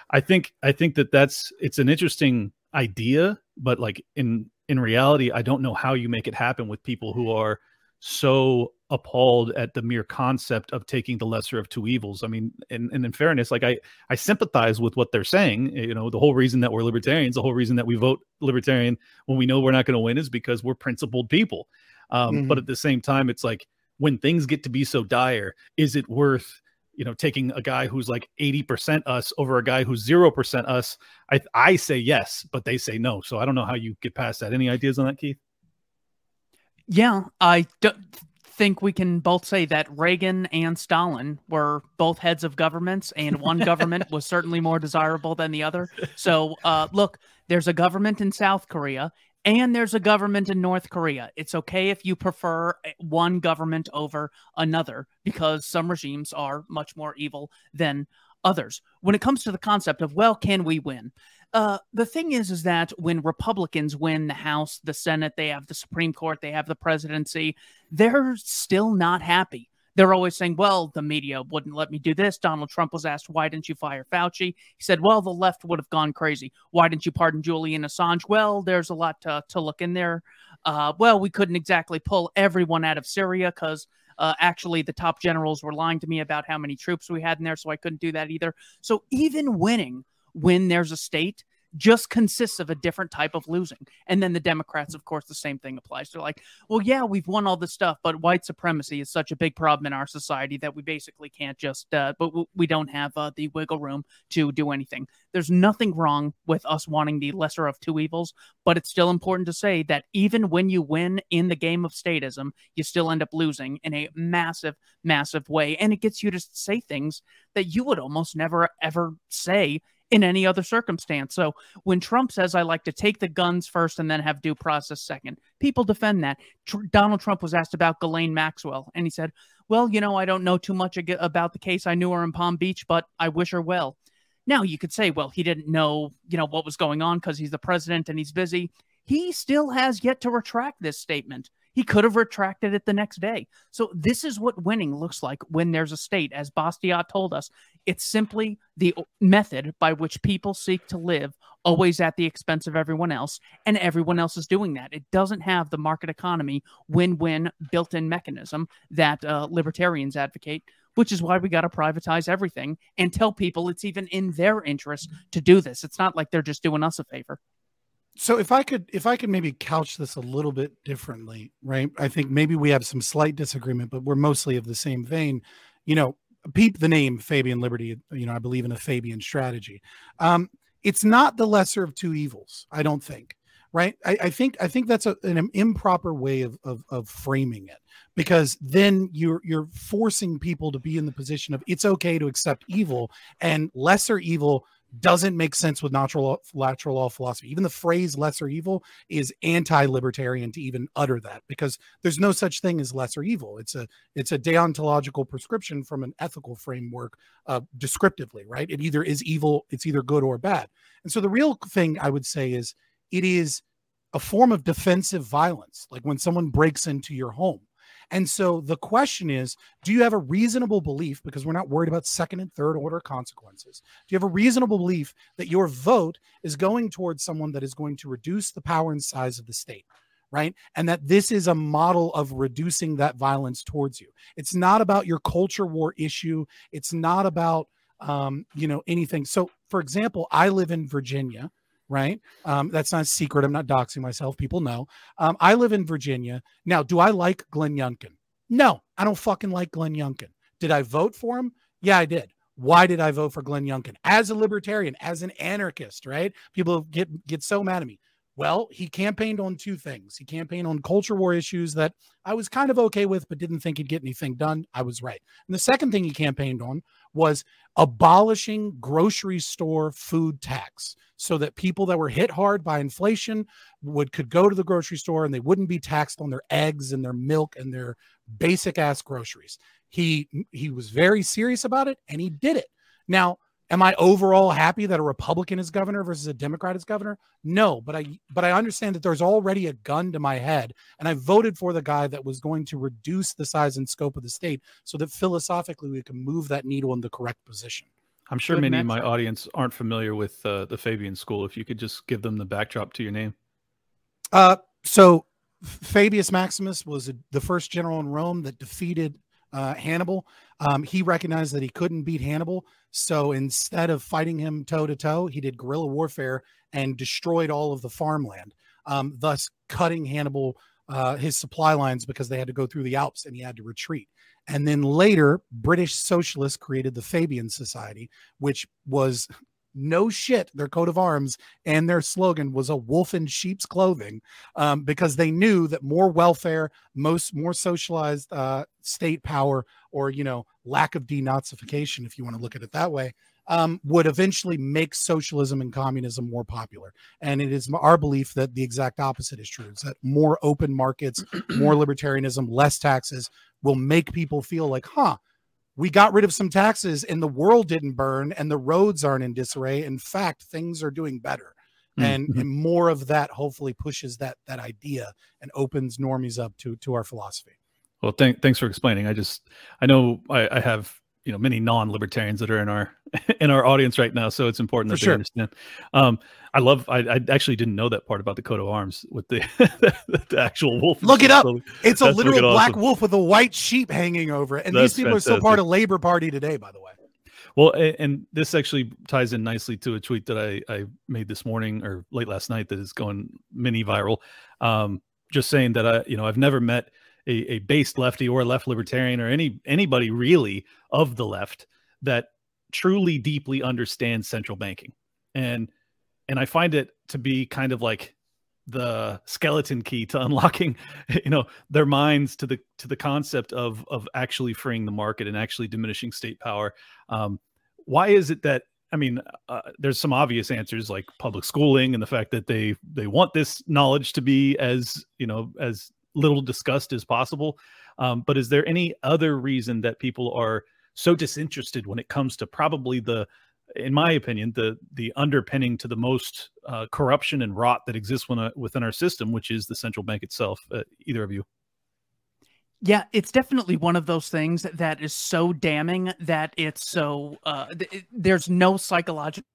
I think I think that that's it's an interesting idea, but like in in reality, I don't know how you make it happen with people who are so appalled at the mere concept of taking the lesser of two evils. I mean, and, and in fairness, like I I sympathize with what they're saying. You know, the whole reason that we're libertarians, the whole reason that we vote libertarian when we know we're not going to win is because we're principled people. Um, But Mhm. at the same time, it's like when things get to be so dire, is it worth you know taking a guy who's like 80% us over a guy who's 0% us i i say yes but they say no so i don't know how you get past that any ideas on that keith Yeah, I d- think we can both say that Reagan and Stalin were both heads of governments, and one government was certainly more desirable than the other. So, uh, look, there's a government in South Korea. And there's a government in North Korea. It's okay if you prefer eh, one government over another because some regimes are much more evil than others. When it comes to the concept of, well, can we win? Uh, the thing is, is that when Republicans win the House, the Senate, they have the Supreme Court, they have the presidency, they're still not happy. They're always saying, well, the media wouldn't let me do this. Donald Trump was asked, why didn't you fire Fauci? He said, well, the left would have gone crazy. Why didn't you pardon Julian Assange? Well, there's a lot to, to look in there. Uh, well, we couldn't exactly pull everyone out of Syria because uh, actually the top generals were lying to me about how many troops we had in there, so I couldn't do that either. So even winning when there's a state just consists of a different type of losing. And then the Democrats, of course, the same thing applies. They're like, well, yeah, we've won all this stuff, but white supremacy is such a big problem in our society that we basically can't just, uh, but we don't have uh, the wiggle room to do anything. There's nothing wrong with us wanting the lesser of two evils, but it's still important to say that even when you win in the game of statism, you still end up losing in a massive, massive way. And it gets you to say things that you would almost never, ever say in any other circumstance. So when Trump says, I like to take the guns first and then have due process second, people defend that. Tr- Donald Trump was asked about Ghislaine Maxwell, and he said, Well, you know, I don't know too much ag- about the case. I knew her in Palm Beach, but I wish her well. Now you could say, well, he didn't know, you know, what was going on because he's the president and he's busy. He still has yet to retract this statement. He could have retracted it the next day. So this is what winning looks like when there's a state, as Bastiat told us. It's simply the method by which people seek to live always at the expense of everyone else, and everyone else is doing that. It doesn't have the market economy win-win built-in mechanism that uh, libertarians advocate which is why we got to privatize everything and tell people it's even in their interest to do this. It's not like they're just doing us a favor. So if i could if i could maybe couch this a little bit differently right? I think maybe we have some slight disagreement but we're mostly of the same vein. You know peep the name fabian liberty you know i believe in a fabian strategy. Um it's not the lesser of two evils i don't think right? I, I think i think that's a, an improper way of, of of framing it because then you're you're forcing people to be in the position of it's okay to accept evil and lesser evil doesn't make sense with natural law, natural law philosophy. Even the phrase lesser evil is anti-libertarian to even utter that because there's no such thing as lesser evil. It's a it's a deontological prescription from an ethical framework uh, descriptively, right? It either is evil, it's either good or bad. And so the real thing I would say is it is a form of defensive violence, like when someone breaks into your home. And so the question is do you have a reasonable belief, because we're not worried about second and third order consequences, do you have a reasonable belief that your vote is going towards someone that is going to reduce the power and size of the state? Right. And that this is a model of reducing that violence towards you. It's not about your culture war issue. It's not about, um, you know, anything. So, for example, I live in Virginia right? Um, that's not a secret. I'm not doxing myself. People know. Um, I live in Virginia. Now, do I like Glenn Youngkin? No, I don't fucking like Glenn Youngkin. Did I vote for him? Yeah, I did. Why did I vote for Glenn Youngkin? As a libertarian, as an anarchist, right? People get get so mad at me. Well, he campaigned on two things. He campaigned on culture war issues that I was kind of okay with, but didn't think he'd get anything done. I was right. And the second thing he campaigned on was abolishing grocery store food tax so that people that were hit hard by inflation would could go to the grocery store and they wouldn't be taxed on their eggs and their milk and their basic ass groceries. He he was very serious about it and he did it. Now, Am I overall happy that a Republican is governor versus a Democrat is governor? No, but I but I understand that there's already a gun to my head, and I voted for the guy that was going to reduce the size and scope of the state so that philosophically we can move that needle in the correct position. I'm sure Good many of my audience aren't familiar with uh, the Fabian School. If you could just give them the backdrop to your name. Uh, so Fabius Maximus was the first general in Rome that defeated uh, Hannibal. Um, he recognized that he couldn't beat Hannibal, so instead of fighting him toe to toe, he did guerrilla warfare and destroyed all of the farmland, um, thus cutting Hannibal uh, his supply lines because they had to go through the Alps and he had to retreat. And then later, British socialists created the Fabian Society, which was no shit their coat of arms and their slogan was a wolf in sheep's clothing um, because they knew that more welfare most more socialized uh, state power or you know lack of denazification if you want to look at it that way um, would eventually make socialism and communism more popular. And it is our belief that the exact opposite is true is that more open markets more libertarianism less taxes will make people feel like huh we got rid of some taxes and the world didn't burn and the roads aren't in disarray in fact things are doing better and, Mhm. and more of that hopefully pushes that that idea and opens normies up to to our philosophy Well, thank, thanks for explaining. I just, I know I, I have, you know, many non-libertarians that are in our in our audience right now, so it's important For that they understand. Um, I love. I, I actually didn't know that part about the coat of arms with the the actual wolf. Look it up. clothing. it's a literal black awesome. wolf with a white sheep hanging over it and That's these people are still part of labor party today by the way Well, a- and this actually ties in nicely to a tweet that I, I made this morning or late last night that is going mini viral. Um, just saying that I, you know, I've never met a, a based lefty or a left libertarian or any anybody really of the left that truly deeply understands central banking. And and I find it to be kind of like the skeleton key to unlocking you know their minds to the to the concept of of actually freeing the market and actually diminishing state power um why is it that i mean uh, there's some obvious answers like public schooling and the fact that they they want this knowledge to be as you know as little discussed as possible um, but is there any other reason that people are so disinterested when it comes to probably the in my opinion the the underpinning to the most uh, corruption and rot that exists within, within our system which is the central bank itself uh, either of you? Yeah, it's definitely one of those things that is so damning that it's so uh th- there's no psychological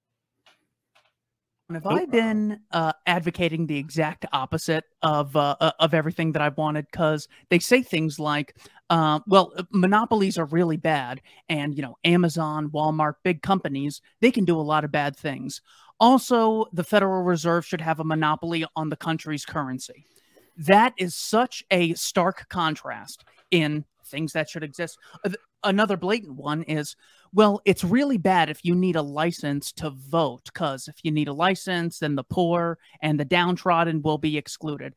have I been uh, advocating the exact opposite of uh, uh, of everything that I've wanted? Because they say things like, uh, "Well, uh, monopolies are really bad, and you know, Amazon, Walmart, big companies, they can do a lot of bad things." Also, the Federal Reserve should have a monopoly on the country's currency. That is such a stark contrast in things that should exist. Another blatant one is well, it's really bad if you need a license to vote, because if you need a license, then the poor and the downtrodden will be excluded.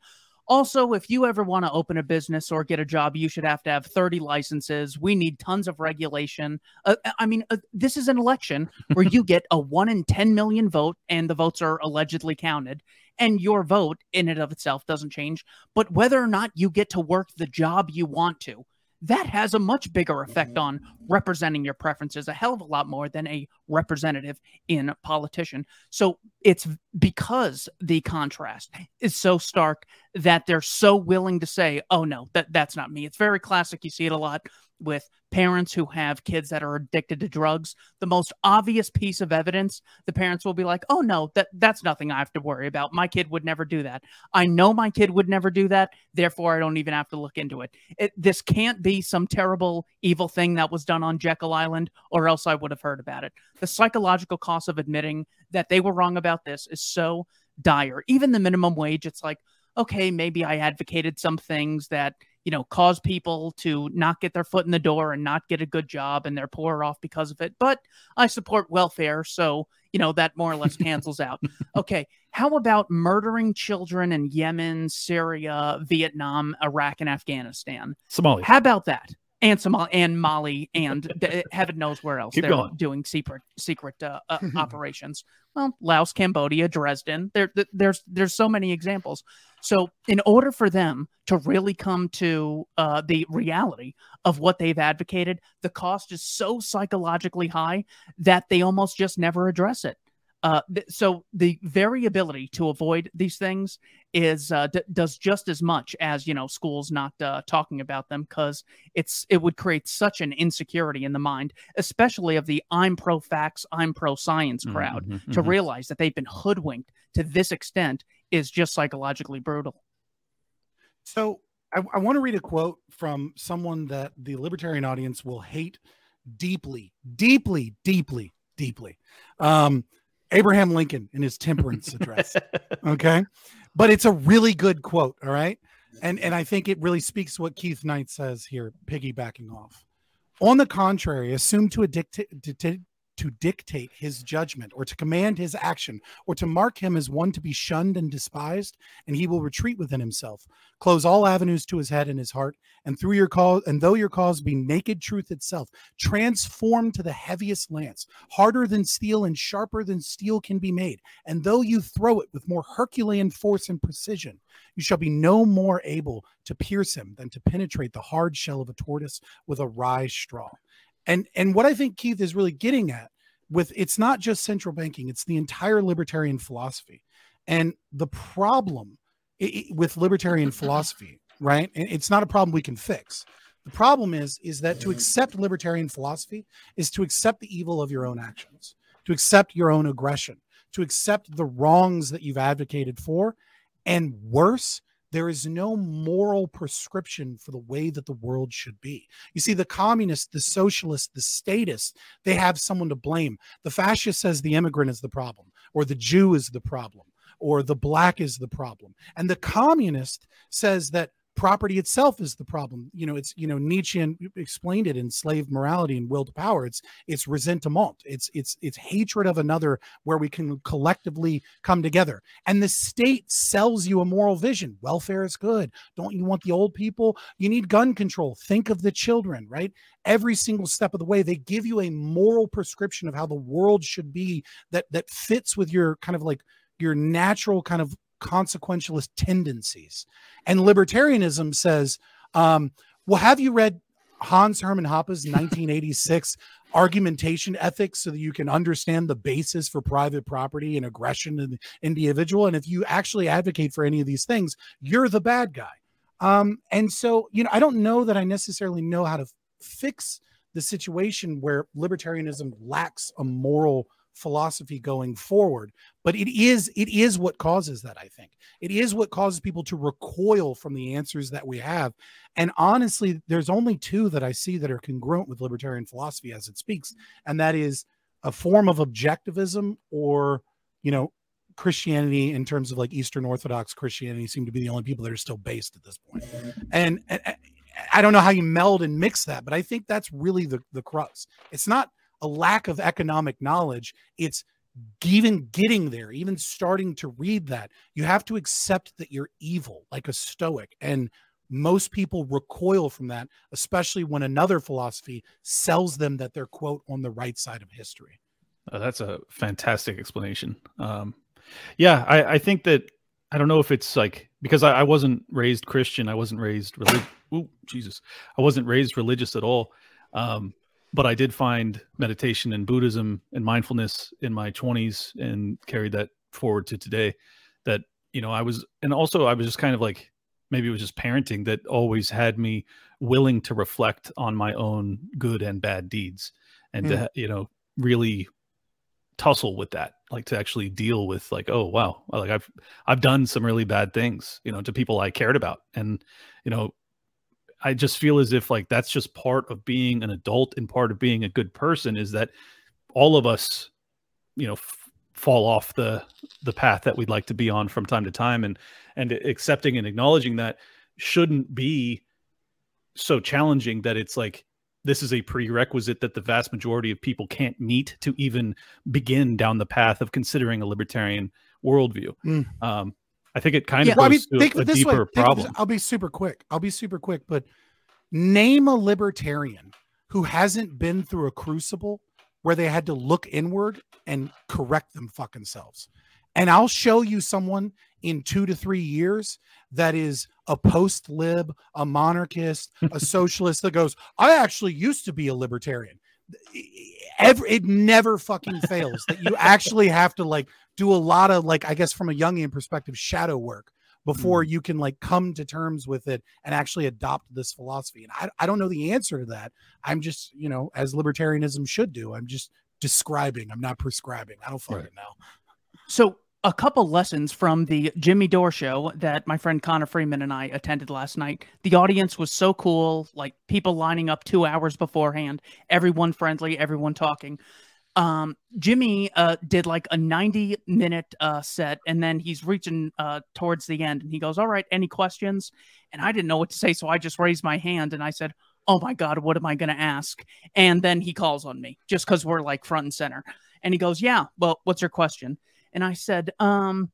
Also, if you ever want to open a business or get a job, you should have to have 30 licenses. We need tons of regulation. Uh, I mean, uh, this is an election where you get a 1 in 10 million vote and the votes are allegedly counted. And your vote in and of itself doesn't change. But whether or not you get to work the job you want to, that has a much bigger effect mm-hmm. on representing your preferences, a hell of a lot more than a representative in a politician. So it's because the contrast is so stark that they're so willing to say, "Oh no, that that's not me." It's very classic. You see it a lot with parents who have kids that are addicted to drugs. The most obvious piece of evidence, the parents will be like, "Oh no, that that's nothing I have to worry about. My kid would never do that. I know my kid would never do that, therefore I don't even have to look into it." it this can't be some terrible evil thing that was done on Jekyll Island or else I would have heard about it. The psychological cost of admitting that they were wrong about this is so dire. Even the minimum wage, it's like, okay, maybe I advocated some things that, you know, cause people to not get their foot in the door and not get a good job and they're poorer off because of it. But I support welfare. So, you know, that more or less cancels out. Okay, how about murdering children in Yemen, Syria, Vietnam, Iraq, and Afghanistan? Somalia. How about that? And Somalia and Mali and d- heaven knows where else Keep they're going. doing secret secret uh, uh, operations. Well, Laos, Cambodia, Dresden. There, there's there's so many examples. So, in order for them to really come to uh, the reality of what they've advocated, the cost is so psychologically high that they almost just never address it. Uh, th- so the very ability to avoid these things is uh, d- does just as much as you know schools not uh, talking about them because it's it would create such an insecurity in the mind, especially of the I'm pro facts, I'm pro science crowd, Mhm, to mhm. realize that they've been hoodwinked to this extent is just psychologically brutal. So I, I want to read a quote from someone that the libertarian audience will hate deeply, deeply, deeply, deeply. Um, Abraham Lincoln in his temperance address. Okay. But it's a really good quote. All right. And and I think it really speaks what Keith Knight says here, piggybacking off. On the contrary, assume to a dictate to, dictate his judgment or to command his action or to mark him as one to be shunned and despised, and he will retreat within himself, close all avenues to his head and his heart, and through your and though your cause be naked truth itself, transform to the heaviest lance, harder than steel and sharper than steel can be made. And though you throw it with more Herculean force and precision, you shall be no more able to pierce him than to penetrate the hard shell of a tortoise with a rye straw. And and what I think Keith is really getting at with it's not just central banking, it's the entire libertarian philosophy. And the problem i- i- with libertarian philosophy, right? It's not a problem we can fix. The problem is is that to accept libertarian philosophy is to accept the evil of your own actions, to accept your own aggression, to accept the wrongs that you've advocated for, and worse, there is no moral prescription for the way that the world should be. You see, the communists, the socialists, the statists, they have someone to blame. The fascist says the immigrant is the problem, or the Jew is the problem, or the black is the problem. And the communist says that property itself is the problem. You know, it's you know Nietzsche explained it in Slave Morality and Will to Power. It's it's resentment. It's it's it's hatred of another where we can collectively come together. And the state sells you a moral vision. Welfare is good. Don't you want the old people? You need gun control. Think of the children, right? Every single step of the way, they give you a moral prescription of how the world should be that that fits with your kind of like your natural kind of consequentialist tendencies. And libertarianism says, um, well, have you read Hans Hermann Hoppe's 1986 argumentation ethics so that you can understand the basis for private property and aggression in the individual? And if you actually advocate for any of these things, you're the bad guy. Um, and so, you know, I don't know that I necessarily know how to fix the situation where libertarianism lacks a moral philosophy going forward but it is it is what causes that i think it is what causes people to recoil from the answers that we have and honestly there's only two that i see that are congruent with libertarian philosophy as it speaks and that is a form of objectivism or you know christianity in terms of like eastern orthodox christianity seem to be the only people that are still based at this point and, and I don't know how you meld and mix that, but I think that's really the, the crux. It's not a lack of economic knowledge. It's even getting there, even starting to read that. You have to accept that you're evil, like a stoic. And most people recoil from that, especially when another philosophy sells them that they're, quote, on the right side of history. Oh, that's a fantastic explanation. Um, yeah, I, I think that I don't know if it's like because I, I wasn't raised Christian, I wasn't raised religious. Jesus, I wasn't raised religious at all. Um, but I did find meditation and Buddhism and mindfulness in my 20s and carried that forward to today. That you know, I was, and also I was just kind of like maybe it was just parenting that always had me willing to reflect on my own good and bad deeds and to Mm. ha- you know really tussle with that like to actually deal with like oh wow like i've i've done some really bad things you know to people i cared about and you know i just feel as if like that's just part of being an adult and part of being a good person is that all of us you know f- fall off the the path that we'd like to be on from time to time and and accepting and acknowledging that shouldn't be so challenging that it's like this is a prerequisite that the vast majority of people can't meet to even begin down the path of considering a libertarian worldview. Mm. Um, I think it kind Yeah, of well, I mean, think a it this way. deeper of problem. this- I'll be super quick. I'll be super quick, but name a libertarian who hasn't been through a crucible where they had to look inward and correct them fucking selves. And I'll show you someone in two to three years that is a post lib, a monarchist, a socialist that goes, I actually used to be a libertarian. Every, it never fucking fails that you actually have to like do a lot of like, I guess from a Jungian perspective, shadow work before mm. you can like come to terms with it and actually adopt this philosophy. And I, I don't know the answer to that. I'm just, you know, as libertarianism should do, I'm just describing, I'm not prescribing. I don't fucking know. So, a couple lessons from the Jimmy Dore show that my friend Connor Freeman and I attended last night. The audience was so cool, like people lining up two hours beforehand, everyone friendly, everyone talking. Um, Jimmy uh, did like a 90 minute uh, set, and then he's reaching uh, towards the end, and he goes, All right, any questions? And I didn't know what to say, so I just raised my hand and I said, Oh my God, what am I going to ask? And then he calls on me just because we're like front and center. And he goes, Yeah, well, what's your question? And I said, um,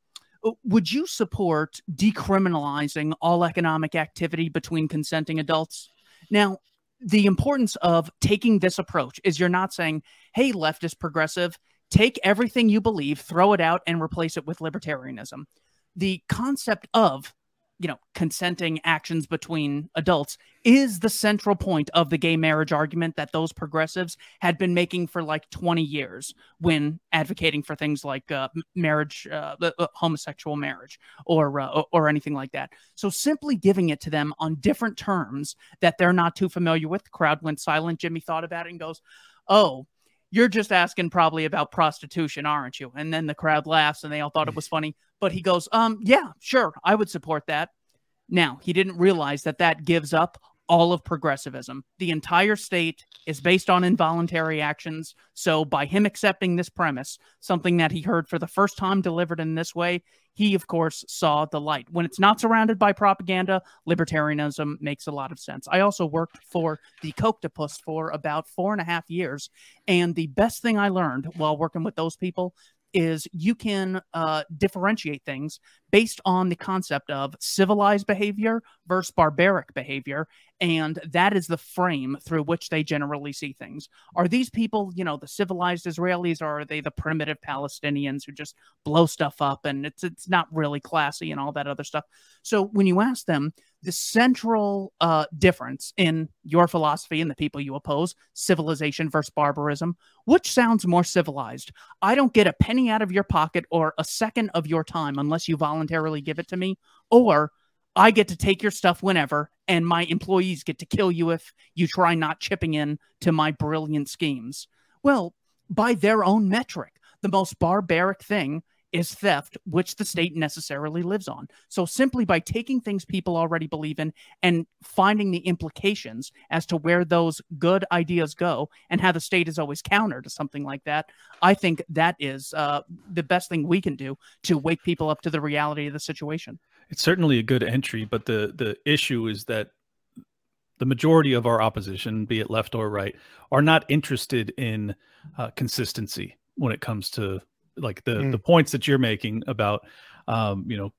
would you support decriminalizing all economic activity between consenting adults? Now, the importance of taking this approach is you're not saying, hey, leftist progressive, take everything you believe, throw it out, and replace it with libertarianism. The concept of you know, consenting actions between adults is the central point of the gay marriage argument that those progressives had been making for like 20 years when advocating for things like uh, marriage, uh, uh, homosexual marriage, or, uh, or anything like that. So simply giving it to them on different terms that they're not too familiar with. The crowd went silent. Jimmy thought about it and goes, "Oh." You're just asking probably about prostitution, aren't you? And then the crowd laughs and they all thought it was funny. But he goes, um, yeah, sure, I would support that. Now, he didn't realize that that gives up all of progressivism. The entire state is based on involuntary actions. So, by him accepting this premise, something that he heard for the first time delivered in this way, he, of course, saw the light. When it's not surrounded by propaganda, libertarianism makes a lot of sense. I also worked for the Kochtopus for about four and a half years. And the best thing I learned while working with those people is you can uh, differentiate things based on the concept of civilized behavior versus barbaric behavior. And that is the frame through which they generally see things. Are these people, you know, the civilized Israelis, or are they the primitive Palestinians who just blow stuff up and it's it's not really classy and all that other stuff? So when you ask them, the central uh, difference in your philosophy and the people you oppose, civilization versus barbarism, which sounds more civilized? I don't get a penny out of your pocket or a second of your time unless you voluntarily give it to me, or I get to take your stuff whenever, and my employees get to kill you if you try not chipping in to my brilliant schemes. Well, by their own metric, the most barbaric thing is theft, which the state necessarily lives on. So simply by taking things people already believe in and finding the implications as to where those good ideas go and how the state is always counter to something like that, I think that is uh, the best thing we can do to wake people up to the reality of the situation. It's certainly a good entry, but the the issue is that the majority of our opposition, be it left or right, are not interested in uh, consistency when it comes to like the Mm. the points that you're making about um, you know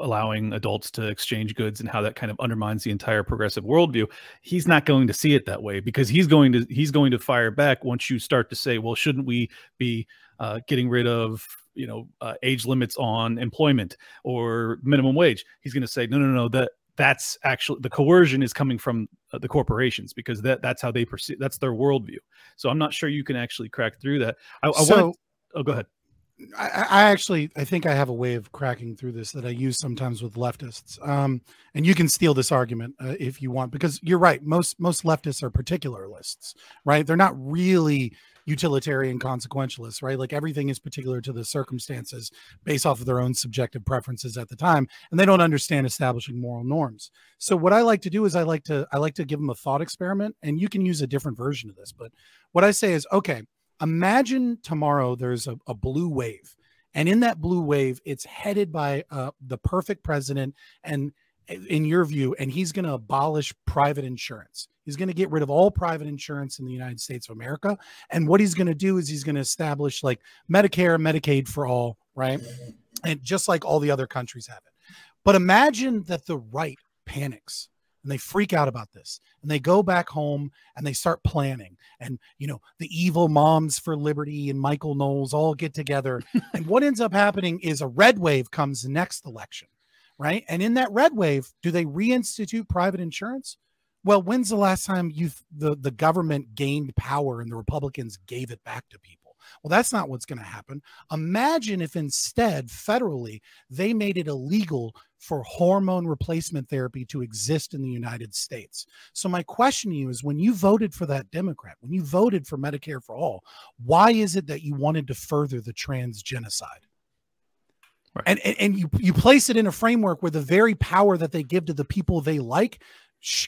allowing adults to exchange goods and how that kind of undermines the entire progressive worldview he's not going to see it that way because he's going to he's going to fire back once you start to say well shouldn't we be uh, getting rid of you know uh, age limits on employment or minimum wage? He's going to say no no no that that's actually the coercion is coming from uh, the corporations because that that's how they perceive that's their worldview. So i'm not sure you can actually crack through that. I, I So- want oh go ahead I, I actually I think I have a way of cracking through this that I use sometimes with leftists. Um, and you can steal this argument uh, if you want, because you're right. Most most leftists are particularists, right? They're not really utilitarian consequentialists, right? Like everything is particular to the circumstances based off of their own subjective preferences at the time, and they don't understand establishing moral norms. So what I like to do is I like to I like to give them a thought experiment, and you can use a different version of this. But what I say is, okay, imagine tomorrow there's a, a blue wave and in that blue wave it's headed by uh, the perfect president and in your view, and he's going to abolish private insurance. He's going to get rid of all private insurance in the United States of America. And what he's going to do is he's going to establish like Medicare, Medicaid for all, right? And just like all the other countries have it. But imagine that the right panics and they freak out about this and they go back home and they start planning and you know the evil moms for liberty and michael knowles all get together and what ends up happening is a red wave comes next election right? And in that red wave do they reinstitute private insurance? Well when's the last time you the the government gained power and the republicans gave it back to people? Well, that's not what's going to happen. Imagine if instead, federally, they made it illegal for hormone replacement therapy to exist in the United States. So, my question to you is when you voted for that Democrat, when you voted for Medicare for all, why is it that you wanted to further the trans genocide? Right. And, and, and you, you place it in a framework where the very power that they give to the people they like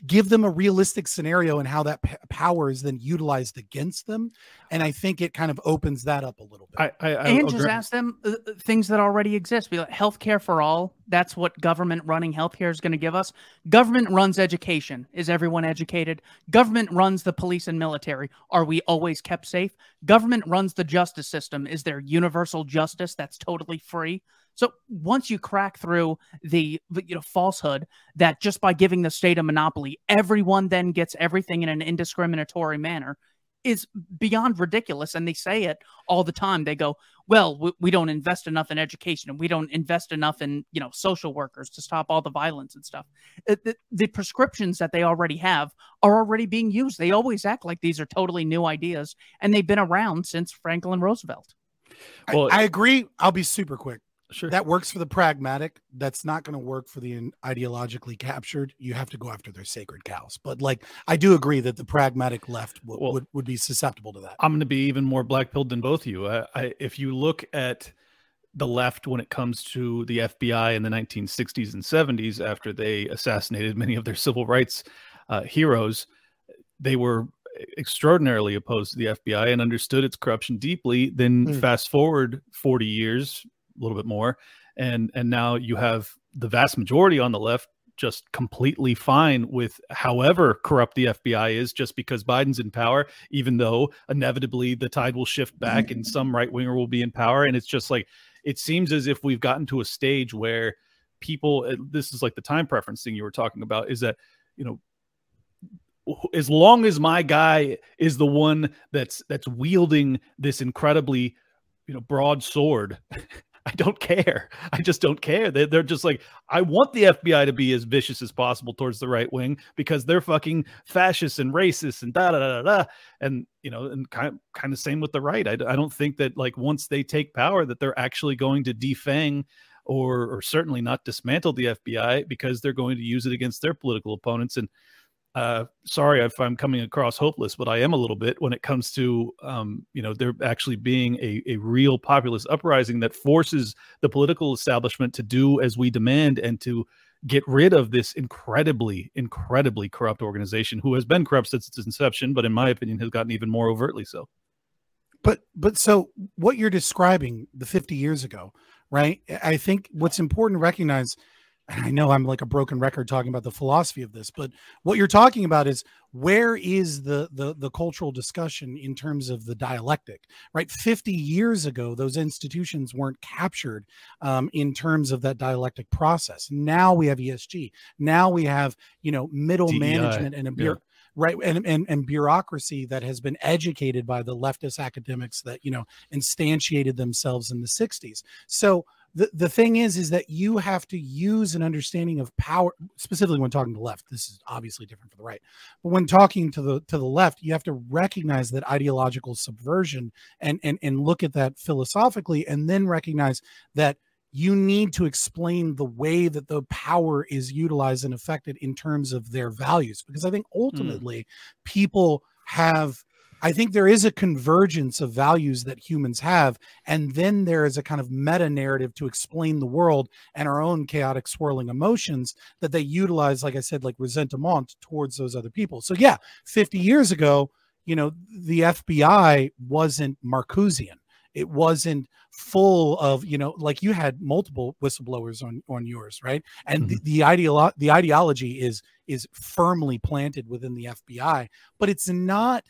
give them a realistic scenario and how that p- power is then utilized against them and i think it kind of opens that up a little bit. I, I, I and just ask them uh, uh, things that already exist. Be like healthcare for all that's what government running healthcare is going to give us. Government runs education. Is everyone educated? Government runs the police and military. Are we always kept safe? Government runs the justice system. Is there universal justice that's totally free so once you crack through the you know falsehood that just by giving the state a monopoly, everyone then gets everything in an indiscriminatory manner is beyond ridiculous. And they say it all the time. They go, well, we, we don't invest enough in education and we don't invest enough in, you know, social workers to stop all the violence and stuff. It, the, the prescriptions that they already have are already being used. They always act like these are totally new ideas and they've been around since Franklin Roosevelt. Well, I, I agree. I'll be super quick. Sure. That works for the pragmatic. That's not going to work for the ideologically captured. You have to go after their sacred cows. But like, I do agree that the pragmatic left w- Well- would, would be susceptible to that. I'm going to be even more black pilled than both of you. I, I, if you look at the left when it comes to the FBI in the 1960s and 70s, after they assassinated many of their civil rights uh, heroes, they were extraordinarily opposed to the FBI and understood its corruption deeply. Then Hmm. fast forward 40 years, a little bit more, and and now you have the vast majority on the left just completely fine with however corrupt the FBI is just because Biden's in power, even though inevitably the tide will shift back and some right winger will be in power. And it's just like, it seems as if we've gotten to a stage where people, uh, this is like the time preference thing you were talking about, is that, you know, as long as my guy is the one that's that's wielding this incredibly you know broad sword i don't care. I just don't care. They're, they're just like i want the fbi to be as vicious as possible towards the right wing because they're fucking fascists and racists and da da da da da. And you know and kind of, kind of same with the right. I, I don't think that like once they take power that they're actually going to defang or or certainly not dismantle the fbi because they're going to use it against their political opponents. And uh, sorry if I'm coming across hopeless, but I am a little bit when it comes to, um, you know, there actually being a, a real populist uprising that forces the political establishment to do as we demand and to get rid of this incredibly, incredibly corrupt organization who has been corrupt since its inception, but in my opinion has gotten even more overtly so. But but so what you're describing the 50 years ago, right? I think what's important to recognize, I know I'm like a broken record talking about the philosophy of this, but what you're talking about is where is the the the cultural discussion in terms of the dialectic, right? 50 years ago, those institutions weren't captured um, in terms of that dialectic process. Now we have ESG. Now we have you know middle DEI, management and a yeah. right and, and and bureaucracy that has been educated by the leftist academics that you know instantiated themselves in the 60s so the, the thing is is that you have to use an understanding of power specifically when talking to the left this is obviously different for the right but when talking to the to the left you have to recognize that ideological subversion and and and look at that philosophically and then recognize that you need to explain the way that the power is utilized and affected in terms of their values because i think hmm. ultimately people have i think there is a convergence of values that humans have and then there is a kind of meta narrative to explain the world and our own chaotic swirling emotions that they utilize like i said like resentment towards those other people. So yeah 50 years ago you know the fbi wasn't marcusian. It wasn't full of you know like you had multiple whistleblowers on on yours right? And mm-hmm. the, the ideolo- the ideology is is firmly planted within the FBI but it's not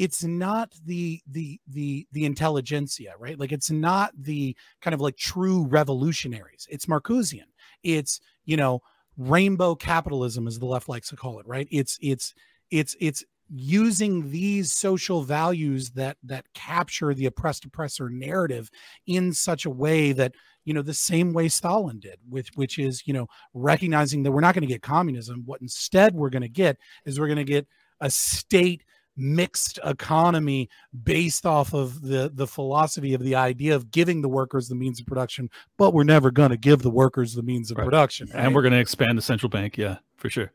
it's not the the the the intelligentsia right? Like it's not the kind of like true revolutionaries. It's marcusian. It's you know rainbow capitalism as the left likes to call it right? It's it's it's it's using these social values that that capture the oppressed oppressor narrative in such a way that you know the same way stalin did with which is you know recognizing that we're not going to get communism. What instead we're going to get is we're going to get a state mixed economy based off of the the philosophy of the idea of giving the workers the means of production but we're never going to give the workers the means of Right. production and we're going to expand the central bank. Yeah, for sure.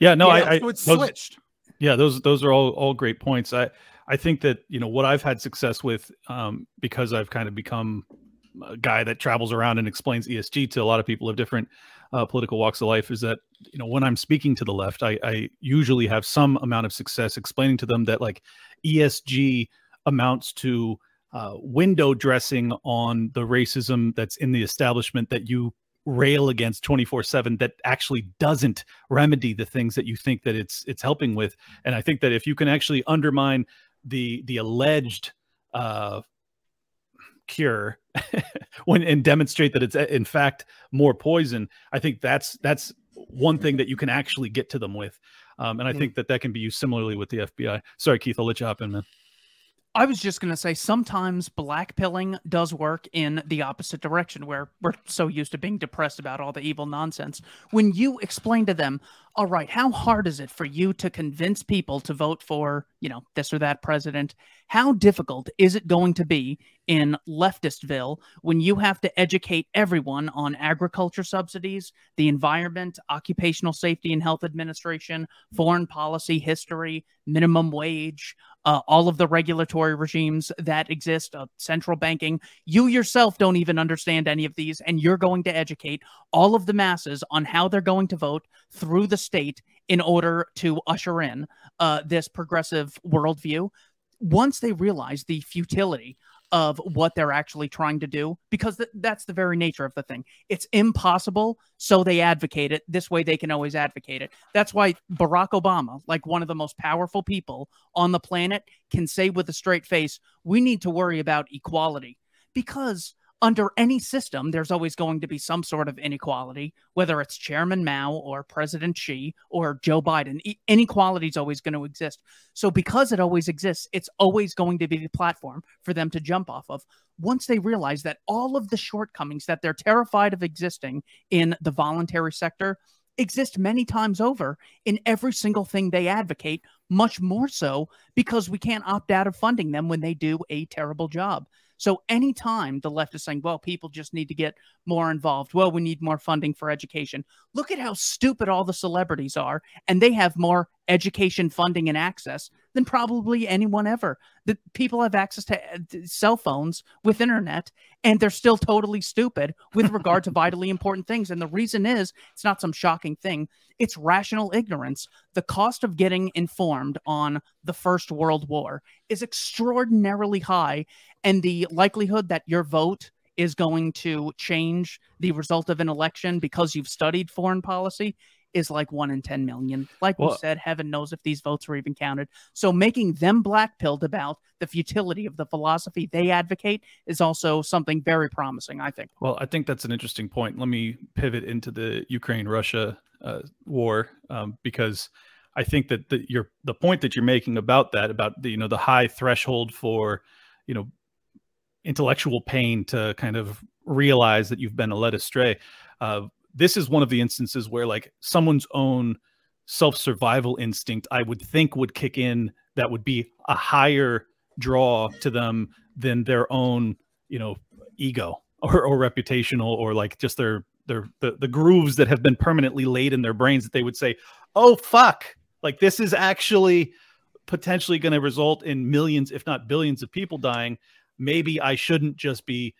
Yeah, no, Yeah, I, I so it's those- switched Yeah, those those are all all great points. I I think that you know what I've had success with um, because I've kind of become a guy that travels around and explains ESG to a lot of people of different uh, political walks of life is that you know when I'm speaking to the left, I, I usually have some amount of success explaining to them that like ESG amounts to uh, window dressing on the racism that's in the establishment that you rail against 24/7 that actually doesn't remedy the things that you think that it's it's helping with. And i think that if you can actually undermine the the alleged uh cure when and demonstrate that it's in fact more poison i think that's that's one thing that you can actually get to them with um, and i think that that can be used similarly with the fbi sorry keith i'll let you hop in man. I was just going to say sometimes black pilling does work in the opposite direction where we're so used to being depressed about all the evil nonsense. When you explain to them, all right, how hard is it for you to convince people to vote for, you know, this or that president? How difficult is it going to be in leftistville when you have to educate everyone on agriculture subsidies, the environment, occupational safety and health administration, foreign policy history, minimum wage, uh, all of the regulatory regimes that exist, uh, central banking. You yourself don't even understand any of these, and you're going to educate all of the masses on how they're going to vote through the state in order to usher in uh, this progressive worldview. Once they realize the futility of what they're actually trying to do, because th- that's the very nature of the thing. It's impossible, so they advocate it. This way, they can always advocate it. That's why Barack Obama, like one of the most powerful people on the planet, can say with a straight face, we need to worry about equality. Because under any system, there's always going to be some sort of inequality, whether it's Chairman Mao or President Xi or Joe Biden. E- Inequality is always going to exist. So, because it always exists, it's always going to be the platform for them to jump off of. Once they realize that all of the shortcomings that they're terrified of existing in the voluntary sector exist many times over in every single thing they advocate, much more so because we can't opt out of funding them when they do a terrible job. So anytime the left is saying, well, people just need to get more involved, well, we need more funding for education. Look at how stupid all the celebrities are, and they have more education funding and access than probably anyone ever. The people have access to uh, cell phones with internet, and they're still totally stupid with regard to vitally important things. And the reason is it's not some shocking thing. It's rational ignorance. The cost of getting informed on the First World War is extraordinarily high, and the likelihood that your vote is going to change the result of an election because you've studied foreign policy is like one in 10 million. Like we Well- said, heaven knows if these votes are even counted. So making them black pilled about the futility of the philosophy they advocate is also something very promising, I think. Well, I think that's an interesting point. Let me pivot into the Ukraine Russia uh, war um, because I think that the your the point that you're making about that about the you know the high threshold for you know intellectual pain to kind of realize that you've been led astray. Uh, this is one of the instances where like someone's own self survival instinct, I would think, would kick in. That would be a higher draw to them than their own, you know, ego or, or reputational or like just their their the, the grooves that have been permanently laid in their brains that they would say, oh fuck, like this is actually potentially going to result in millions, if not billions, of people dying. Maybe I shouldn't just be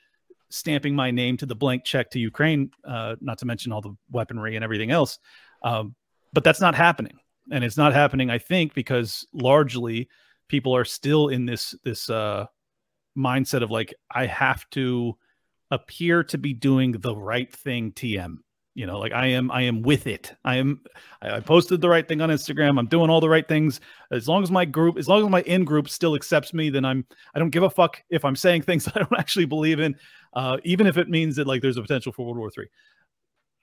stamping my name to the blank check to Ukraine, uh, not to mention all the weaponry and everything else. Um, but that's not happening, and it's not happening, I think, because largely people are still in this this uh, mindset of like I have to appear to be doing the right thing. TM, you know, like I am. I am with it. I am. I, posted the right thing on Instagram. I'm doing all the right things. As long as my group, as long as my in group still accepts me, then I'm. I don't give a fuck if I'm saying things that I don't actually believe in, uh, even if it means that like there's a potential for World War Three.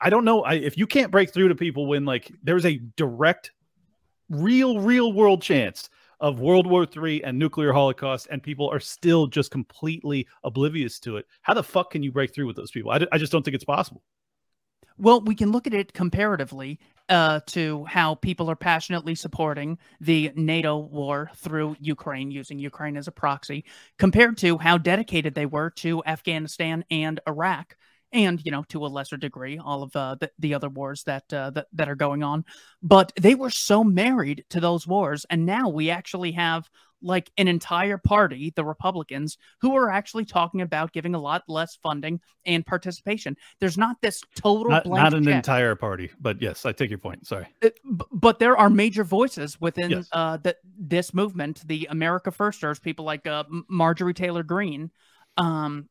I don't know I, if you can't break through to people when like there's a direct, real, real world chance of World War III and nuclear holocaust, and people are still just completely oblivious to it. How the fuck can you break through with those people? I, I just don't think it's possible. Well, we can look at it comparatively uh, to how people are passionately supporting the NATO war through Ukraine, using Ukraine as a proxy, compared to how dedicated they were to Afghanistan and Iraq and you know to a lesser degree all of uh, the, the other wars that, uh, that that are going on. But they were so married to those wars and now we actually have like an entire party the republicans who are actually talking about giving a lot less funding and participation there's not this total Not, blank not an check. entire party, but yes, I take your point. Sorry. Uh, b- but there are major voices within Yes. uh, that this movement, the America Firsters, people like uh, Marjorie Taylor Greene, um,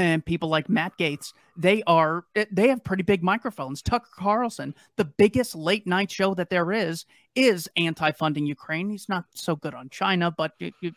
and people like Matt Gaetz. They are eh, they have pretty big microphones. Tucker Carlson, the biggest late night show that there is, is anti-funding Ukraine. He's not so good on China, but y- y-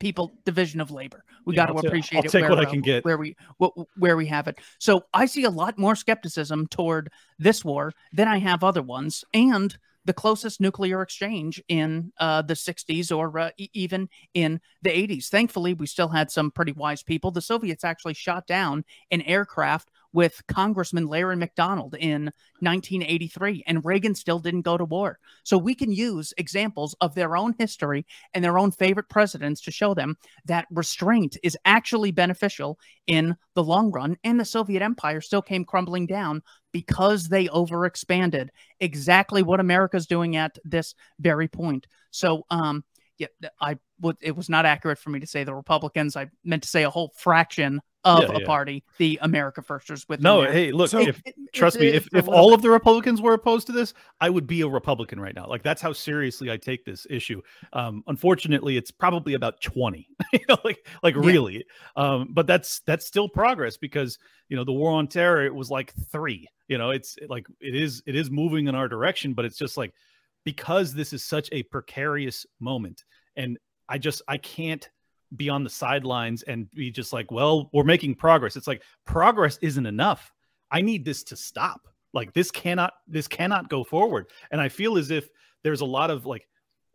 people division of labor. We Yeah, got I'll to appreciate I'll it. take where, what I uh, can get. where we wh- where we have it. So I see a lot more skepticism toward this war than I have other ones, and the closest nuclear exchange in uh, the 60s or uh, e- even in the 80s. Thankfully, we still had some pretty wise people. The Soviets actually shot down an aircraft with Congressman Larry McDonald in 1983, and Reagan still didn't go to war. So we can use examples of their own history and their own favorite presidents to show them that restraint is actually beneficial in the long run. And the Soviet Empire still came crumbling down because they overexpanded exactly what America's doing at this very point. So, um, yeah, I would. It was not accurate for me to say the Republicans. I meant to say a whole fraction of Yeah, a yeah. party, the America Firsters. With No, hey, look, So if, it- it- trust me, it's if, if all bit- of the Republicans were opposed to this, I would be a Republican right now. Like that's how seriously I take this issue. Um, unfortunately, it's probably about 20, you know, like, like Yeah. really. Um, but that's, that's still progress because, you know, the war on terror, it was like three, you know, it's like, it is, it is moving in our direction, but it's just like, because this is such a precarious moment and I just, I can't be on the sidelines and be just like, well, we're making progress. It's like progress isn't enough. I need this to stop. Like this cannot this cannot go forward. And I feel as if there's a lot of like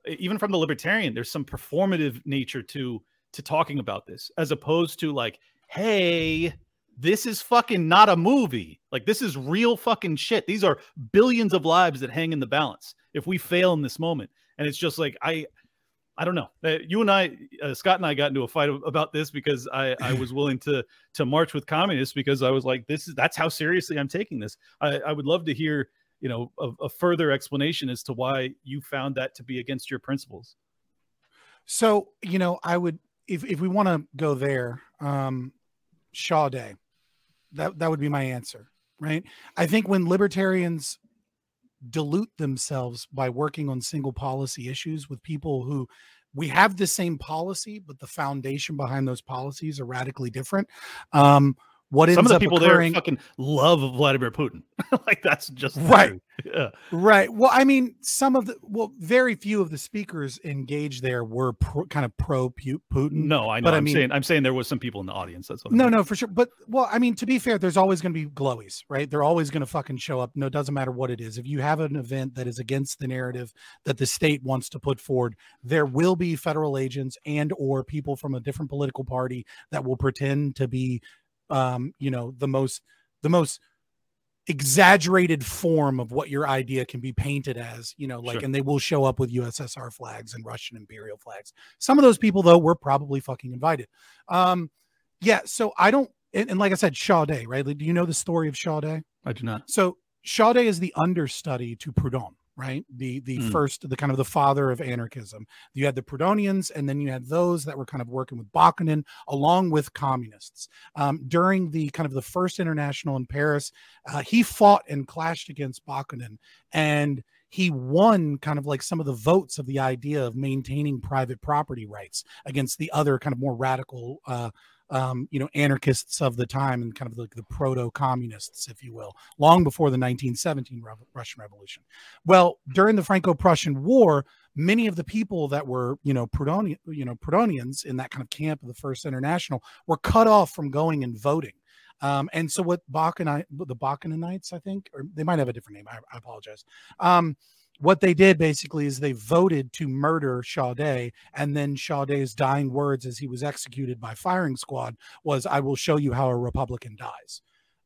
even from the libertarian there's some performative nature to to talking about this as opposed to like hey this is fucking not a movie like this is real fucking shit these are billions of lives that hang in the balance if we fail in this moment and it's just like i I don't know. Uh, You and I, uh, Scott and I, got into a fight about this because I, I was willing to to march with communists because I was like, this is that's how seriously I'm taking this. I, I would love to hear, you know, a, a further explanation as to why you found that to be against your principles. So, you know, I would if if we want to go there, um Chaudey. That that would be my answer, right? I think when libertarians dilute themselves by working on single policy issues with people who we have the same policy, but the foundation behind those policies are radically different. Um, what Some of the people occurring, there fucking love Vladimir Putin. like that's just Right. Yeah. Right. Well, I mean, some of the well, very few of the speakers engaged there were pro, kind of pro Putin. No, I know. But I I'm mean- saying I'm saying there was some people in the audience. That's what I No, mean. no, for sure. But well, I mean, to be fair, there's always going to be glowies, right? They're always going to fucking show up. No, it doesn't matter what it is. If you have an event that is against the narrative that the state wants to put forward, there will be federal agents and or people from a different political party that will pretend to be, um, you know, the most the most exaggerated form of what your idea can be painted as, you know, like, Sure. and they will show up with USSR flags and Russian imperial flags. Some of those people, though, were probably fucking invited. Um, yeah, so I don't, and, and like I said, Chaudey, right? Like, do you know the story of Chaudey? I do not. So Chaudey is the understudy to Proudhon, right? The the Mm. first, the kind of the father of anarchism. You had the Proudhonians, and then you had those that were kind of working with Bakunin, along with communists. Um, during the kind of the first international in Paris, uh, he fought and clashed against Bakunin, and he won kind of like some of the votes of the idea of maintaining private property rights against the other kind of more radical uh, um, you know, anarchists of the time and kind of like the proto communists, if you will, long before the 1917 Rev- Russian Revolution. Well, during the Franco Prussian War, many of the people that were, you know, Proudhonian, you know, Proudhonians in that kind of camp of the First International were cut off from going and voting. Um, and so what Bakken, the Bakkenites, I think, or they might have a different name. I, I apologize. Um, what they did basically is they voted to murder Chaudey, and then Chaudey's dying words as he was executed by firing squad was, "I will show you how a Republican dies."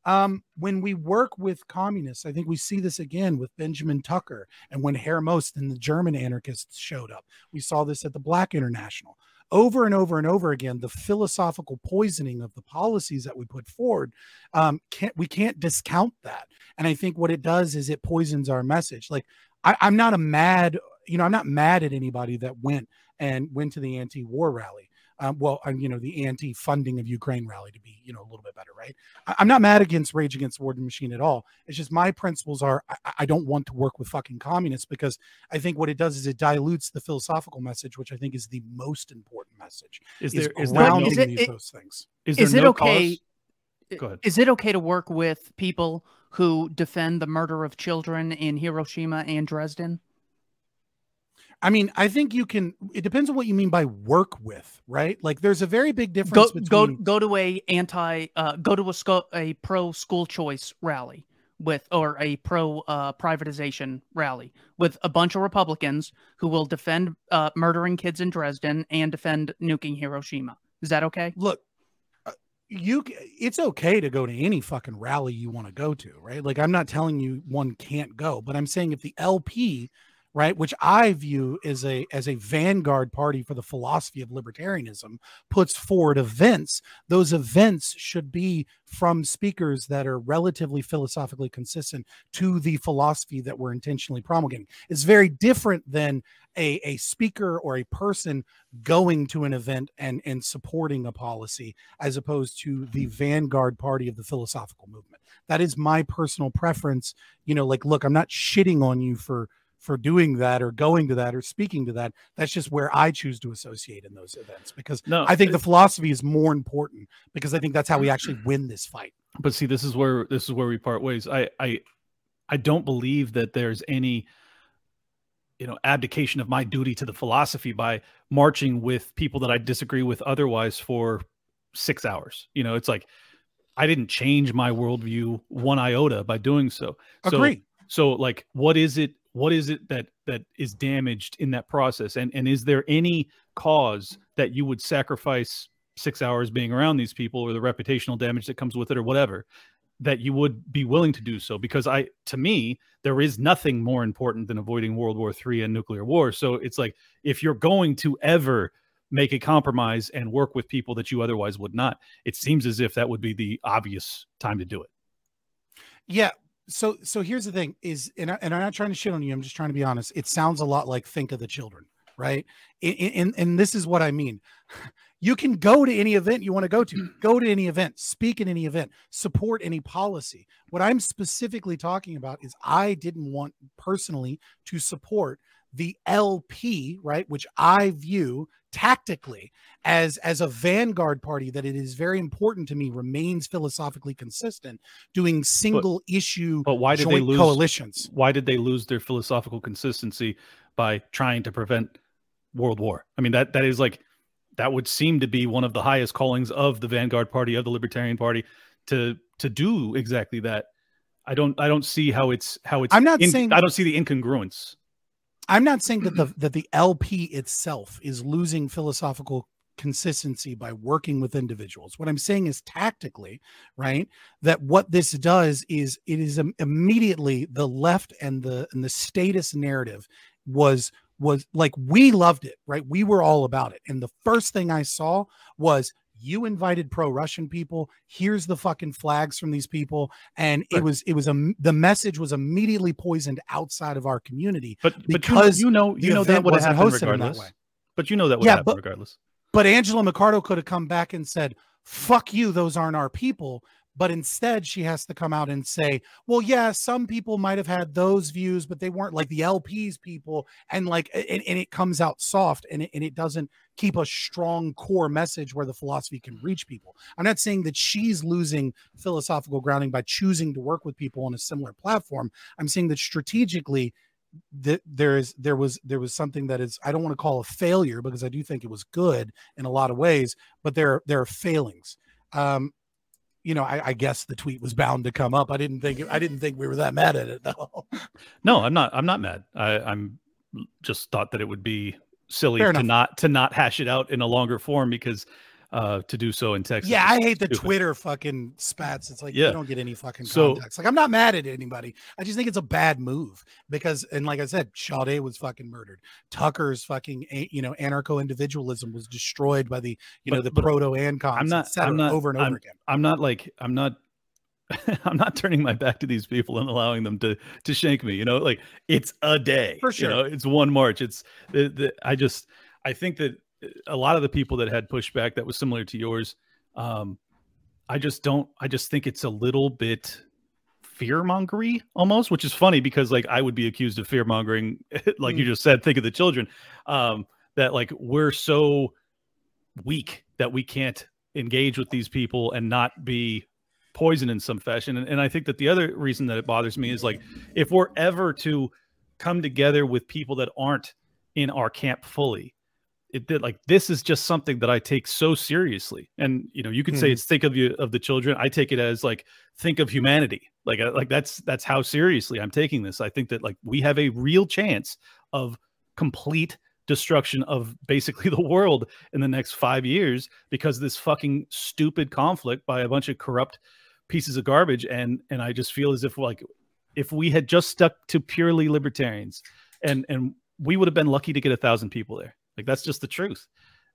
Um, when we work with communists, I think we see this again with Benjamin Tucker and when Herr Most and the German anarchists showed up. We saw this at the Black International. Over and over and over again, the philosophical poisoning of the policies that we put forward, um, can't we can't discount that. And I think what it does is it poisons our message. Like I, I'm not a mad, you know, I'm not mad at anybody that went and went to the anti-war rally. Um, well, um, you know, the anti-funding of Ukraine rally to be, you know, a little bit better, right? I, am not mad against Rage Against the War Machine at all. It's just my principles are I, I, don't want to work with fucking communists because I think what it does is it dilutes the philosophical message, which I think is the most important message. Is there is, grounding is it, these, it, those things? Is, is it no okay? Cause? Go ahead. Is it okay to work with people who defend the murder of children in Hiroshima and Dresden? I mean, I think you can. It depends on what you mean by work with, right? Like, there's a very big difference Go between go go to a anti uh, go to a sco- a pro school choice rally with or a pro uh, privatization rally with a bunch of Republicans who will defend uh, murdering kids in Dresden and defend nuking Hiroshima. Is that okay? look. You, it's okay to go to any fucking rally you want to go to, right? Like, I'm not telling you one can't go, but I'm saying if the LP, right, which I view as a as a vanguard party for the philosophy of libertarianism, puts forward events, those events should be from speakers that are relatively philosophically consistent to the philosophy that we're intentionally promulgating. It's very different than a, a speaker or a person going to an event and and supporting a policy as opposed to the vanguard party of the philosophical movement. That is my personal preference. You know, like look, I'm not shitting on you for for doing that or going to that or speaking to that. That's just where I choose to associate in those events because No, I think the philosophy is more important because I think that's how we actually mm. win this fight. but see this is where this is where we part ways i i i don't believe that there's any you know abdication of my duty to the philosophy by marching with people that i disagree with otherwise for six hours you know it's like i didn't change my worldview one iota by doing so so Agree. so like what is it what is it that that is damaged in that process? And and is there any cause that you would sacrifice six hours being around these people or the reputational damage that comes with it or whatever that you would be willing to do so? Because i to me there is nothing more important than avoiding world war Three and nuclear war. So it's like if you're going to ever make a compromise and work with people that you otherwise would not it seems as if that would be the obvious time to do it. Yeah. So so here's the thing is and, I, and I'm not trying to shit on you. I'm just trying to be honest. It sounds a lot like think of the children, right? And and, and this is what I mean. You can go to any event you want to go to. Go to any event, speak at any event, support any policy. What I'm specifically talking about is I didn't want personally to support the LP, right, which I view tactically as as a vanguard party that it is very important to me remains philosophically consistent doing single issue but why did they lose coalitions. why did they lose their philosophical consistency by trying to prevent world war? I mean that that is like that would seem to be one of the highest callings of the vanguard party of the libertarian party to to do exactly that. I don't i don't see how it's how it's I'm not in- saying- i don't see the incongruence i'm not saying that the that the lp itself is losing philosophical consistency by working with individuals. What i'm saying is tactically right that what this does is it is immediately the left and the and the status narrative was was like we loved it right? We were all about it. And the first thing i saw was you invited pro-russian people here's the fucking flags from these people and it was it was a the message was immediately poisoned outside of our community but but because you, know you know that would have wasn't happened hosted in that regardless way. but you know that would Yeah, happen but- regardless But Angela McArdle could have come back and said, fuck you, those aren't our people. But instead she has to come out and say, well, yeah, some people might have had those views, but they weren't like the LPs people. And like, and, and it comes out soft and it, and it doesn't keep a strong core message where the philosophy can reach people. I'm not saying that she's losing philosophical grounding by choosing to work with people on a similar platform. I'm saying that strategically, that there is there was there was something that is I don't want to call a failure because I do think it was good in a lot of ways, but there there are failings. Um, you know, I, I, guess the tweet was bound to come up. I didn't think I didn't think we were that mad at it though. No, I'm not. I'm not mad. I, I'm just thought that it would be silly Fair to enough. not to not hash it out in a longer form because uh to do so in Texas. Yeah, I hate the stupid. Twitter fucking spats. It's like Yeah. you don't get any fucking So- context. Like I'm not mad at anybody. I just think it's a bad move because, and like I said, Chaudey was fucking murdered. Tucker's fucking, a- you know, anarcho individualism was destroyed by the, you know, the proto ancoms. I'm not. cetera, I'm not over and over I'm, again. I'm not like. I'm not. I'm not turning my back to these people and allowing them to to shank me. You know, like it's a day For You sure. know, it's one March. It's the, the I just I think that a lot of the people that had pushback that was similar to yours, um, I just don't. I just think it's a little bit fear mongery almost, which is funny because like I would be accused of fear mongering, like you Mm. just said. Think of the children. Um, that like we're so weak that we can't engage with these people and not be poison in some fashion. And, and I think that the other reason that it bothers me is like if we're ever to come together with people that aren't in our camp fully, it did like this is just something that I take so seriously. And you know, you could say Mhm. it's think of you of the children. I take it as like think of humanity. Like uh, like that's that's how seriously I'm taking this. I think that like we have a real chance of complete destruction of basically the world in the next five years because of this fucking stupid conflict by a bunch of corrupt pieces of garbage and and i just feel as if like if we had just stuck to purely libertarians and and we would have been lucky to get a thousand people there like that's just the truth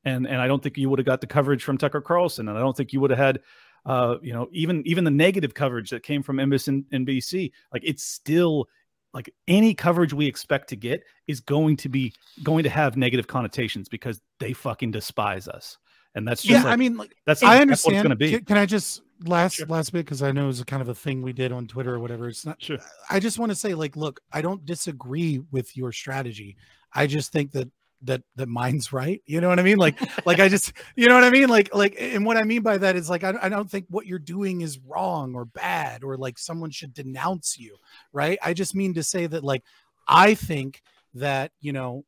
and and i don't think you would have got the coverage from tucker carlson and i don't think you would have had uh you know even even the negative coverage that came from MSNBC like it's still like any coverage we expect to get is going to be going to have negative connotations because they fucking despise us and that's just Yeah, like, I mean, like, that's I understand. what it's going to be Can, can I just last last bit because I know it's a kind of a thing we did on Twitter or whatever. It's not. Sure. I just want to say, like, look, I don't disagree with your strategy. I just think that that that mine's right. You know what I mean? Like, like I just, you know what I mean? Like, like, and what I mean by that is like, I, I don't think what you're doing is wrong or bad or like someone should denounce you, right? I just mean to say that, like, I think that you know,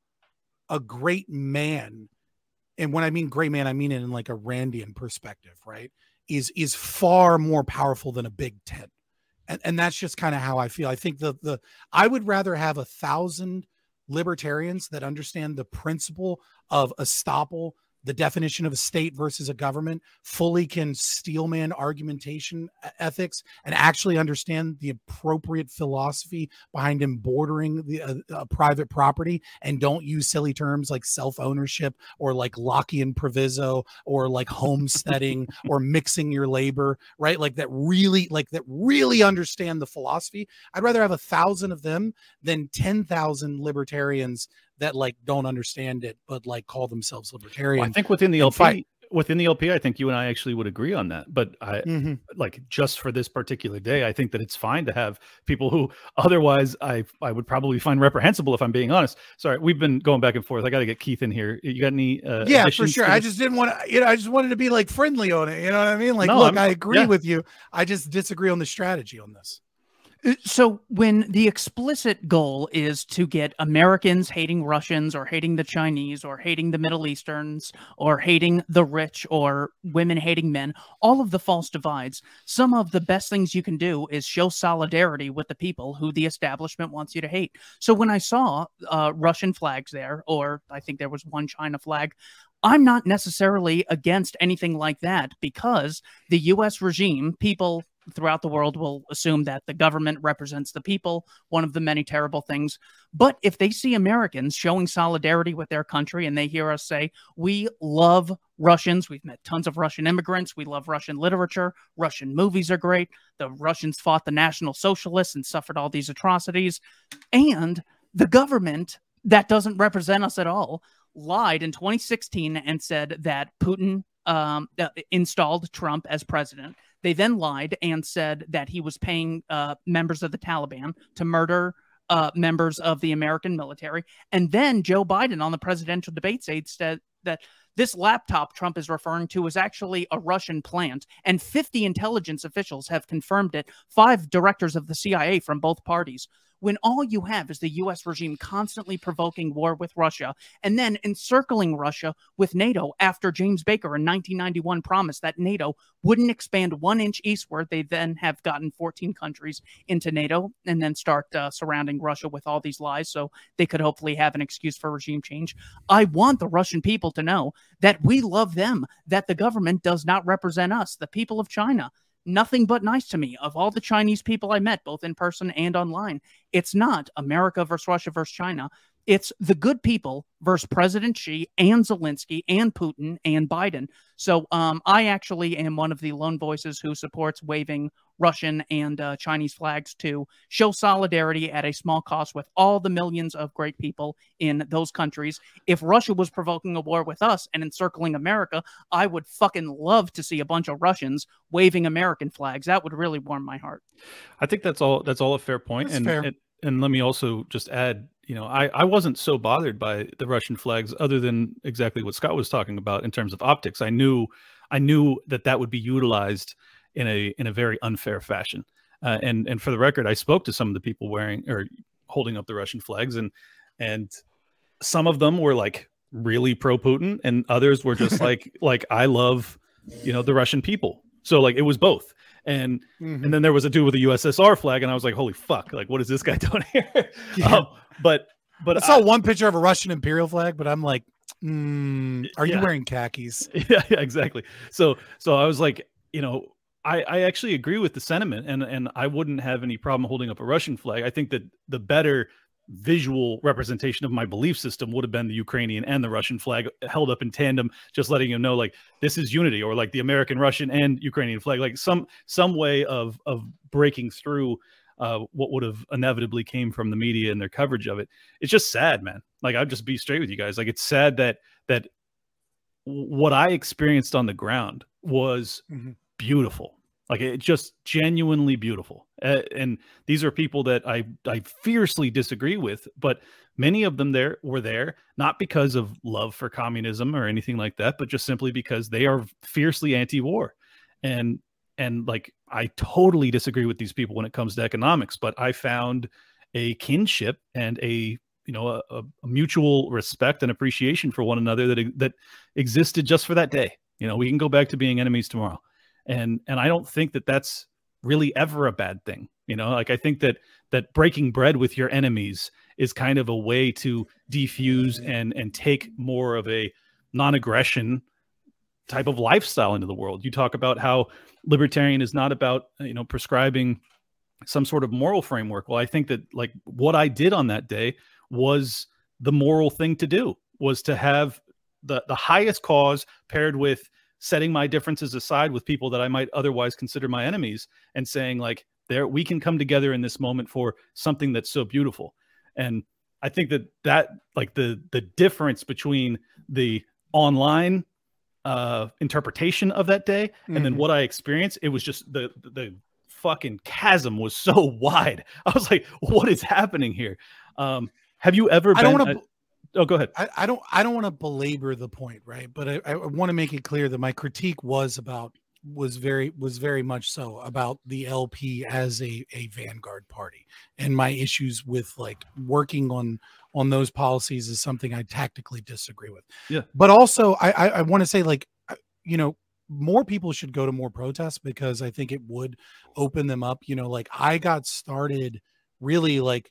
a great man and when I mean great man, I mean it in like a Randian perspective, right? Is is far more powerful than a big tent. And and that's just kind of how I feel. I think the the I would rather have a thousand libertarians that understand the principle of estoppel, the definition of a state versus a government, fully can steelman argumentation ethics, and actually understand the appropriate philosophy behind him bordering the uh, uh, private property, and don't use silly terms like self ownership or like Lockean proviso or like homesteading or mixing your labor, right? Like that really, like that really understand the philosophy. I'd rather have a thousand of them than 10,000 libertarians that like don't understand it, but like call themselves libertarian. Well, I think within the LP, fight- within the LP, I think you and I actually would agree on that. But I Mhm. like just for this particular day, I think that it's fine to have people who otherwise I I would probably find reprehensible if I'm being honest. Sorry, we've been going back and forth. I got to get Keith in here. You got any? Uh, yeah, for sure. I just didn't want to, you know, I just wanted to be like friendly on it. You know what I mean? Like, No, look, I'm- I agree yeah. with you. I just disagree on the strategy on this. Uh, So when the explicit goal is to get Americans hating Russians or hating the Chinese or hating the Middle Easterns or hating the rich or women hating men, all of the false divides, some of the best things you can do is show solidarity with the people who the establishment wants you to hate. So when I saw uh, Russian flags there, or I think there was one China flag, I'm not necessarily against anything like that because the US regime, people throughout the world will assume that the government represents the people, one of the many terrible things. But if they see Americans showing solidarity with their country and they hear us say, we love Russians, we've met tons of Russian immigrants, we love Russian literature, Russian movies are great, the Russians fought the National Socialists and suffered all these atrocities, and the government that doesn't represent us at all lied in 2016 and said that Putin um, uh, installed Trump as president. They then lied and said that he was paying uh, members of the Taliban to murder uh, members of the American military. And then Joe Biden on the presidential debate stage said that this laptop Trump is referring to is actually a Russian plant, and 50 intelligence officials have confirmed it, five directors of the CIA from both parties when all you have is the US regime constantly provoking war with Russia and then encircling Russia with NATO after James Baker in 1991 promised that NATO wouldn't expand one inch eastward. They then have gotten 14 countries into NATO and then start uh, surrounding Russia with all these lies so they could hopefully have an excuse for regime change. I want the Russian people to know that we love them, that the government does not represent us, the people of China nothing but nice to me. Of all the Chinese people I met, both in person and online, it's not America versus Russia versus China. It's the good people versus President Xi and Zelensky and Putin and Biden. So um, I actually am one of the lone voices who supports waving Russian and uh, Chinese flags to show solidarity at a small cost with all the millions of great people in those countries. If Russia was provoking a war with us and encircling America, I would fucking love to see a bunch of Russians waving American flags. That would really warm my heart. I think that's all. That's all a fair point. That's and, fair. and and let me also just add, you know, I I wasn't so bothered by the Russian flags, other than exactly what Scott was talking about in terms of optics. I knew I knew that that would be utilized in a in a very unfair fashion. Uh, and and for the record, I spoke to some of the people wearing or holding up the Russian flags, and and some of them were like really pro Putin, and others were just like like I love you know the Russian people. So like it was both. And Mhm. and then there was a dude with a USSR flag, and I was like, holy fuck, like what is this guy doing here? Yeah. Um, but but I saw one picture of a Russian imperial flag, but I'm like, mm, are you wearing khakis? yeah, yeah, exactly. So so I was like, you know, I, I actually agree with the sentiment and and I wouldn't have any problem holding up a Russian flag. I think that the better visual representation of my belief system would have been the Ukrainian and the Russian flag held up in tandem, just letting you know like this is unity, or like the American, Russian, and Ukrainian flag, like some some way of of breaking through uh, what would have inevitably came from the media and their coverage of it. It's just sad, man. Like I'll just be straight with you guys. Like it's sad that that what I experienced on the ground was Mhm. beautiful. Like it just genuinely beautiful. Uh, and these are people that I I fiercely disagree with, but many of them there were there not because of love for communism or anything like that, but just simply because they are fiercely anti-war. And and like I totally disagree with these people when it comes to economics, but I found a kinship and a you know a, a mutual respect and appreciation for one another that that existed just for that day. You know, we can go back to being enemies tomorrow, and and I don't think that that's really ever a bad thing. You know, like I think that that breaking bread with your enemies is kind of a way to defuse and and take more of a non-aggression type of lifestyle into the world. You talk about how libertarian is not about you know prescribing some sort of moral framework. Well, I think that like what I did on that day was the moral thing to do was to have the the highest cause paired with setting my differences aside with people that I might otherwise consider my enemies and saying like there we can come together in this moment for something that's so beautiful. And I think that that like the the difference between the online uh interpretation of that day and then Mhm. what I experienced it was just the the fucking chasm was so wide. I was like what is happening here? Um have you ever I don't been want a- to. Oh, go ahead. I, I don't. I don't want to belabor the point, right? But I, I want to make it clear that my critique was about was very was very much so about the LP as a a vanguard party, and my issues with like working on on those policies is something I tactically disagree with. Yeah. But also, I I, I want to say like you know more people should go to more protests because I think it would open them up. You know, like I got started really like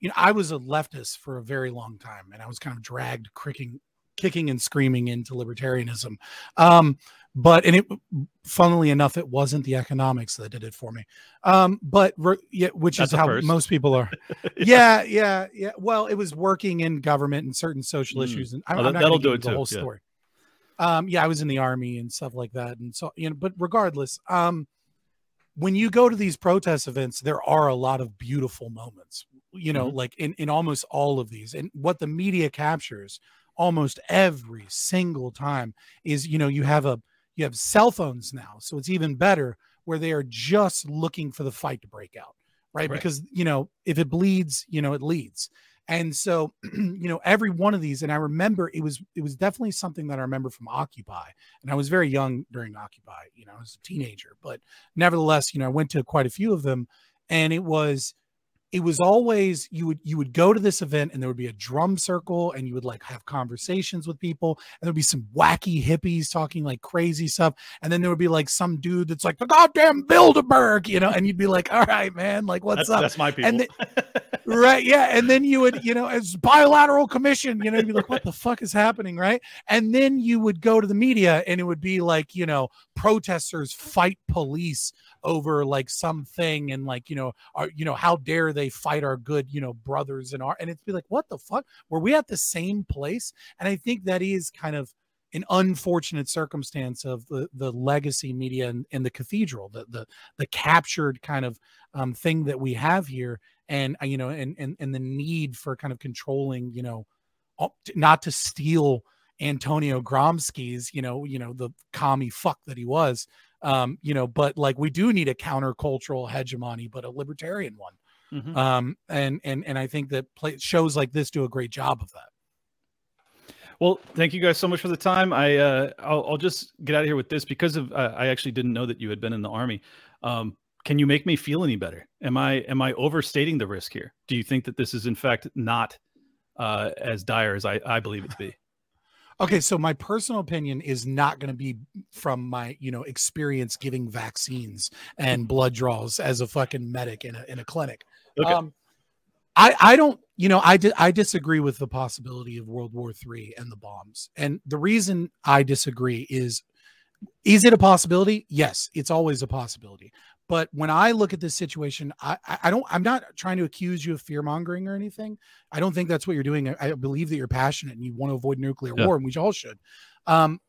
you know, I was a leftist for a very long time, and I was kind of dragged kicking, kicking and screaming into libertarianism. Um, but and it, funnily enough, it wasn't the economics that did it for me. Um, but yeah, which That's is how first. most people are. yeah, yeah, yeah. Well, it was working in government and certain social Mm. issues, and Oh, I'm, that- I'm not that'll do it the too, whole yeah. story. Um, yeah, I was in the army and stuff like that, and so you know. But regardless, um, when you go to these protest events, there are a lot of beautiful moments, you know, Mhm. like in, in almost all of these. And what the media captures almost every single time is, you know, you have a you have cell phones now, so it's even better where they are just looking for the fight to break out, right? Right. Because you know if it bleeds, you know it leads. And so, you know, every one of these, and I remember it was it was definitely something that I remember from Occupy, and I was very young during Occupy, you know, I was a teenager, but nevertheless, you know, I went to quite a few of them, and it was it was always you would you would go to this event and there would be a drum circle and you would like have conversations with people and there'd be some wacky hippies talking like crazy stuff. And then there would be like some dude that's like the goddamn Bilderberg you know and you'd be like all right man like what's That's, up? that's my people. and then, right yeah and then you would you know as bilateral commission you know you'd be like what the fuck is happening? Right? And then you would go to the media and it would be like you know protesters fight police over like something and like you know are you know how dare they fight our good you know brothers and our and it's be like what the fuck were we at the same place and i think that is kind of an unfortunate circumstance of the the legacy media and, and the cathedral the the the captured kind of um thing that we have here and uh, you know and and and the need for kind of controlling you know not to steal Antonio Gramsci's, you know, you know, the commie fuck that he was. Um, you know, but like we do need a countercultural hegemony, but a libertarian one. Mhm. Um, and and and I think that play, shows like this do a great job of that. Well, thank you guys so much for the time. I uh, I'll, I'll just get out of here with this because of uh, I actually didn't know that you had been in the army. Um, can you make me feel any better? Am I am I overstating the risk here? Do you think that this is in fact not uh, as dire as I, I believe it to be? Okay, so my personal opinion is not going to be from my, you know, experience giving vaccines and blood draws as a fucking medic in a in a clinic. Okay. Um, I I don't, you know, I di- I disagree with the possibility of World War III and the bombs. And the reason I disagree is is it a possibility? Yes, it's always a possibility. But when I look at this situation, I, I don't I'm not trying to accuse you of fear mongering or anything. I don't think that's what you're doing. I, I believe that you're passionate and you want to avoid nuclear Yeah. war, and we all should. Um,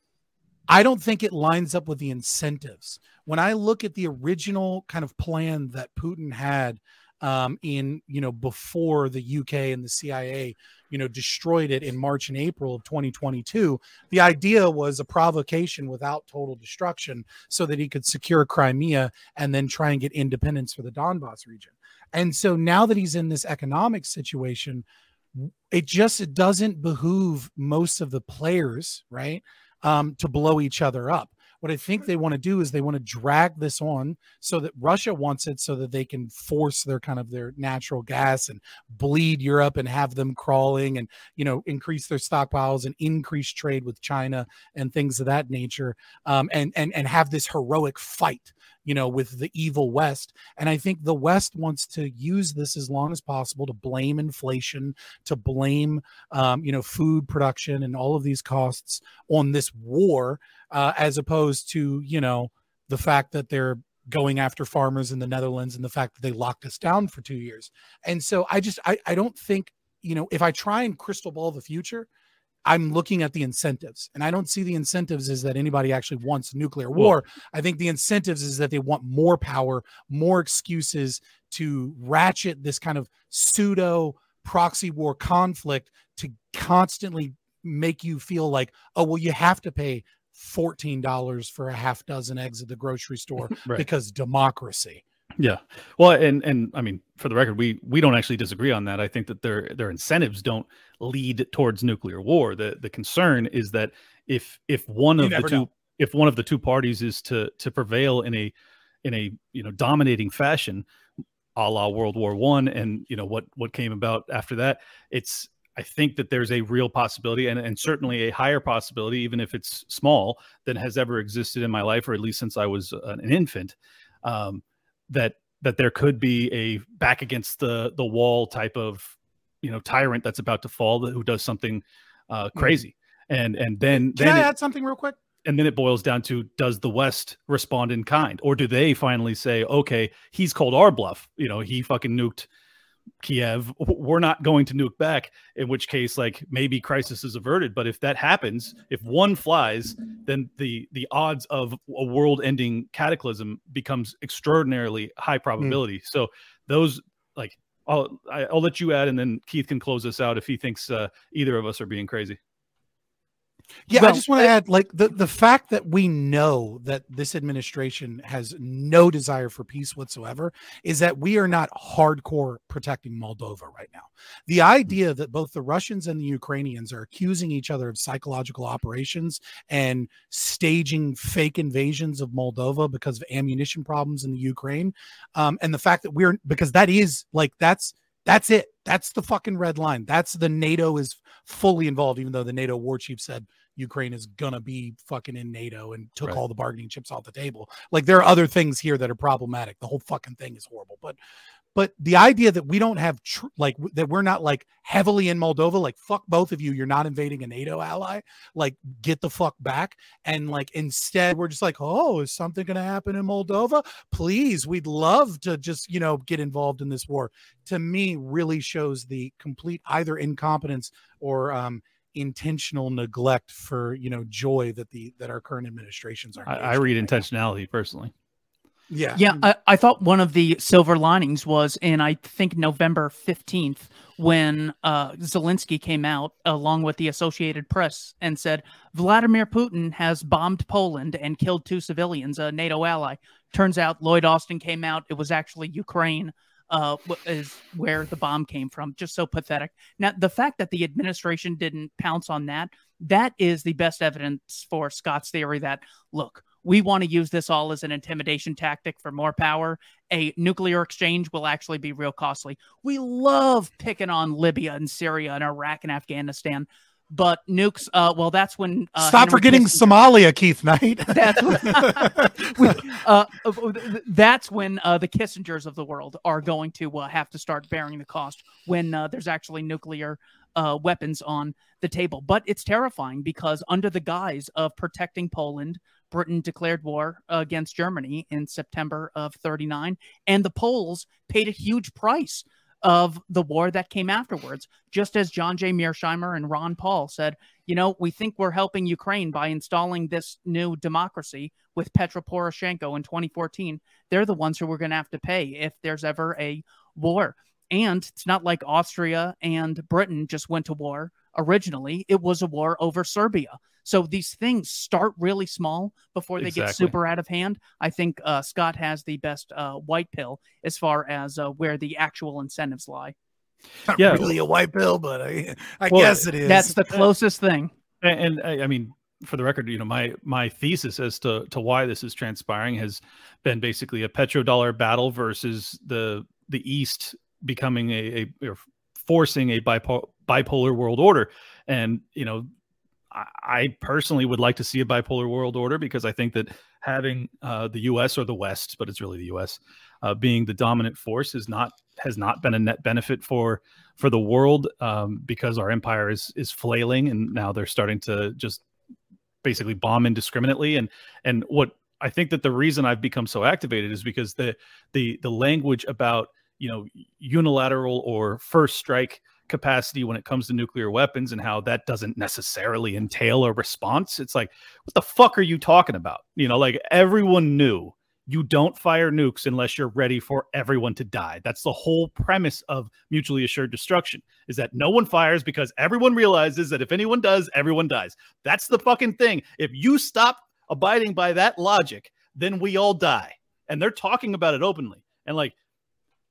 I don't think it lines up with the incentives. When I look at the original kind of plan that Putin had um, in, you know, before the UK and the CIA, you know, destroyed it in March and April of 2022, the idea was a provocation without total destruction so that he could secure Crimea and then try and get independence for the Donbass region. And so now that he's in this economic situation, it just it doesn't behoove most of the players, right, um, to blow each other up. What I think they want to do is they want to drag this on so that Russia wants it so that they can force their kind of their natural gas and bleed Europe and have them crawling and you know increase their stockpiles and increase trade with China and things of that nature um, and and and have this heroic fight you know with the evil West and I think the West wants to use this as long as possible to blame inflation to blame um, you know food production and all of these costs on this war uh, as opposed to you know the fact that they're going after farmers in the Netherlands and the fact that they locked us down for two years. And so I just I, I don't think you know if I try and crystal ball the future, I'm looking at the incentives, and I don't see the incentives is that anybody actually wants nuclear war. I think the incentives is that they want more power, more excuses to ratchet this kind of pseudo proxy war conflict to constantly make you feel like, oh, well, you have to pay $14 for a half dozen eggs at the grocery store Right. because democracy. Yeah. Well, and and I mean, for the record, we we don't actually disagree on that. I think that their their incentives don't lead towards nuclear war. The the concern is that if if one You of the two know. if one of the two parties is to to prevail in a in a you know dominating fashion, a la World War One, and you know what what came about after that, it's I think that there's a real possibility and, and certainly a higher possibility, even if it's small, than has ever existed in my life, or at least since I was an an infant. Um, that that there could be a back against the the wall type of you know tyrant that's about to fall who does something uh crazy. And and then Can then I it- add something real quick? and then it boils down to does the west respond in kind? Or do they finally say okay he's called our bluff. You know he fucking nuked kiev we're not going to nuke back in which case like maybe crisis is averted. But if that happens if one flies then the the odds of a world ending cataclysm becomes extraordinarily high probability. So those like I'll I- I'll let you add, and then Keith can close us out if he thinks uh, either of us are being crazy. Yeah, I just want to add like the the fact that we know that this administration has no desire for peace whatsoever is that we are not hardcore protecting Moldova right now. The idea that both the Russians and the Ukrainians are accusing each other of psychological operations and staging fake invasions of Moldova because of ammunition problems in the Ukraine, um, and the fact that we're because that is like that's that's it. That's the fucking red line. That's the NATO is fully involved, even though the NATO war chief said Ukraine is gonna be fucking in NATO and took Right. all the bargaining chips off the table. Like there are other things here that are problematic. The whole fucking thing is horrible. But but the idea that we don't have tr- like that we're not like heavily in Moldova, like fuck both of you, you're not invading a NATO ally, like get the fuck back. And like instead, we're just like, oh, is something gonna happen in Moldova? Please, we'd love to just you know get involved in this war. To me, really shows the complete either incompetence or um intentional neglect for you know joy that the that our current administrations are I, I read right now. intentionality personally. Yeah Yeah, I, I thought one of the silver linings was in I think November fifteenth when uh, Zelensky came out along with the Associated Press and said Vladimir Putin has bombed Poland and killed two civilians, a NATO ally. Turns out Lloyd Austin came out; it was actually Ukraine. Uh, is where the bomb came from. Just so pathetic. Now, the fact that the administration didn't pounce on that, that is the best evidence for Scott's theory that look, we want to use this all as an intimidation tactic for more power. A nuclear exchange will actually be real costly. We love picking on Libya and Syria and Iraq and Afghanistan, but nukes. Uh, well, that's when uh, Stop Henry forgetting Kissinger- Somalia, Keith Knight. That's when, uh, uh, that's when uh, the Kissingers of the world are going to uh, have to start bearing the cost when uh, there's actually nuclear uh, weapons on the table. But it's terrifying because under the guise of protecting Poland, Britain declared war against Germany in September of 39, and the Poles paid a huge price of the war that came afterwards. Just as John J. Mearsheimer and Ron Paul said, you know, we think we're helping Ukraine by installing this new democracy with Petro Poroshenko in 2014. They're the ones who we're going to have to pay if there's ever a war. And it's not like Austria and Britain just went to war originally, it was a war over Serbia. So these things start really small before they get super out of hand. I think uh, Scott has the best uh, white pill as far as uh, where the actual incentives lie. Not Yeah. really a white pill, but I, I Well, guess it is. That's the closest thing. And, and I, I mean, for the record, you know, my my thesis as to to why this is transpiring has been basically a petrodollar battle versus the the East becoming a, a or forcing a bipo- bipolar world order. And you know, I, personally would like to see a bipolar world order because I think that having uh, the U.S. or the West, but it's really the U.S. Uh, being the dominant force is not has not been a net benefit for for the world um, because our empire is is flailing and now they're starting to just basically bomb indiscriminately and and what I think that the reason I've become so activated is because the the the language about you know unilateral or first strike capacity when it comes to nuclear weapons and how that doesn't necessarily entail a response. It's like what the fuck are you talking about? You know like everyone knew you don't fire nukes unless you're ready for everyone to die. That's the whole premise of mutually assured destruction is that no one fires because everyone realizes that if anyone does everyone dies. That's the fucking thing. If you stop abiding by that logic then we all die. And they're talking about it openly. And like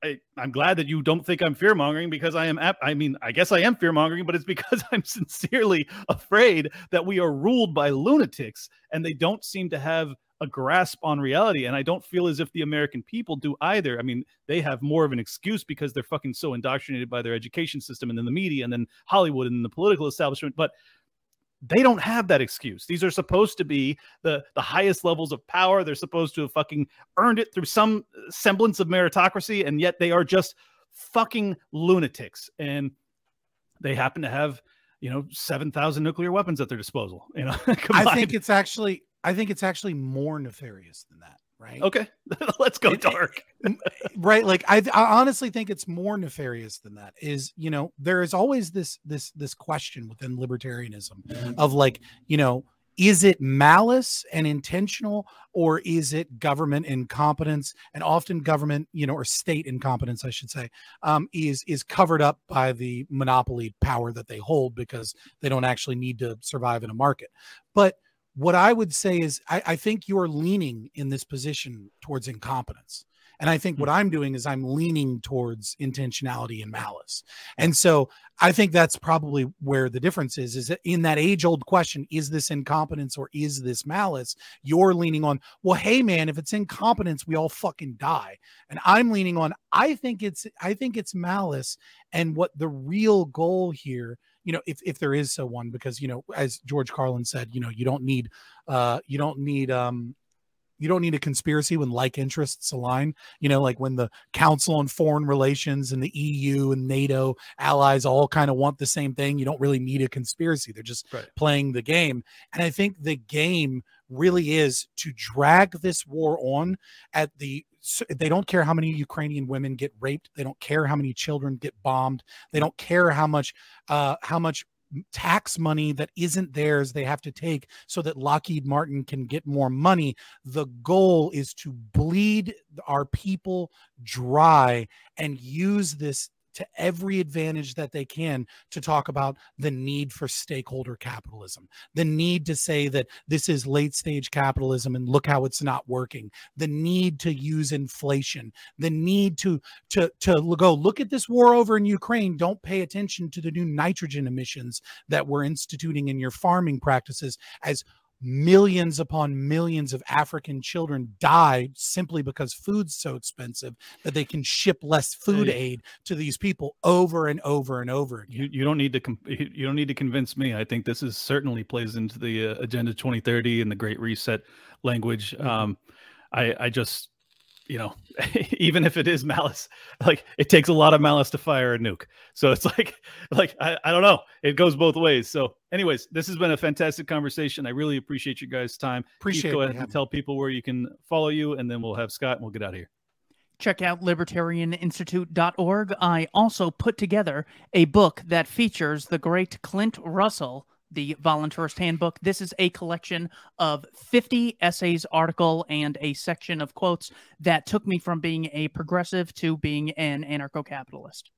I, I'm glad that you don't think I'm fear mongering because I am. Ap- I mean, I guess I am fear mongering, but it's because I'm sincerely afraid that we are ruled by lunatics and they don't seem to have a grasp on reality. And I don't feel as if the American people do either. I mean, they have more of an excuse because they're fucking so indoctrinated by their education system and then the media and then Hollywood and the political establishment. But they don't have that excuse. These are supposed to be the the highest levels of power. They're supposed to have fucking earned it through some uh, semblance of meritocracy, and yet they are just fucking lunatics. And they happen to have, you know, seven thousand nuclear weapons at their disposal. You know, I think it's actually I think it's actually more nefarious than that, right? okay. Let's go dark. right like I, I honestly think it's more nefarious than that is you know there is always this this this question within libertarianism of like you know is it malice and intentional or is it government incompetence and often government you know or state incompetence i should say um, is is covered up by the monopoly power that they hold because they don't actually need to survive in a market but what i would say is i, I think you're leaning in this position towards incompetence and I think hmm. what I'm doing is I'm leaning towards intentionality and malice. And so I think that's probably where the difference is, is that in that age old question, is this incompetence or is this malice? You're leaning on, well, hey man, if it's incompetence, we all fucking die. And I'm leaning on, I think it's, I think it's malice. And what the real goal here, you know, if, if there is so one, because, you know, as George Carlin said, you know, you don't need, uh, you don't need, um, you don't need a conspiracy when like interests align. You know, like when the Council on Foreign Relations and the EU and NATO allies all kind of want the same thing, you don't really need a conspiracy. They're just Right. playing the game. And I think the game really is to drag this war on at the they don't care how many Ukrainian women get raped. They don't care how many children get bombed. They don't care how much uh how much tax money that isn't theirs they have to take so that Lockheed Martin can get more money. The goal is to bleed our people dry and use this to every advantage that they can to talk about the need for stakeholder capitalism, the need to say that this is late stage capitalism and look how it's not working, the need to use inflation, the need to to to go look at this war over in Ukraine. Don't pay attention to the new nitrogen emissions that we're instituting in your farming practices as millions upon millions of African children die simply because food's so expensive that they can ship less food aid to these people over and over and over again. You, you don't need to you you don't need to convince me. I think this is certainly plays into the uh, agenda 2030 and the Great Reset language. Um, I I just you know even if it is malice, like it takes a lot of malice to fire a nuke. So it's like like I, I don't know. It goes both ways. So anyways, this has been a fantastic conversation. I really appreciate you guys' time. Keith, Appreciate go ahead and tell people where you can follow you, and then we'll have Scott and we'll get out of here. check out libertarianinstitute.org. I also put together a book that features the great Clint Russell, the voluntaryist handbook. This is a collection of 50 essays, article, and a section of quotes that took me from being a progressive to being an anarcho-capitalist.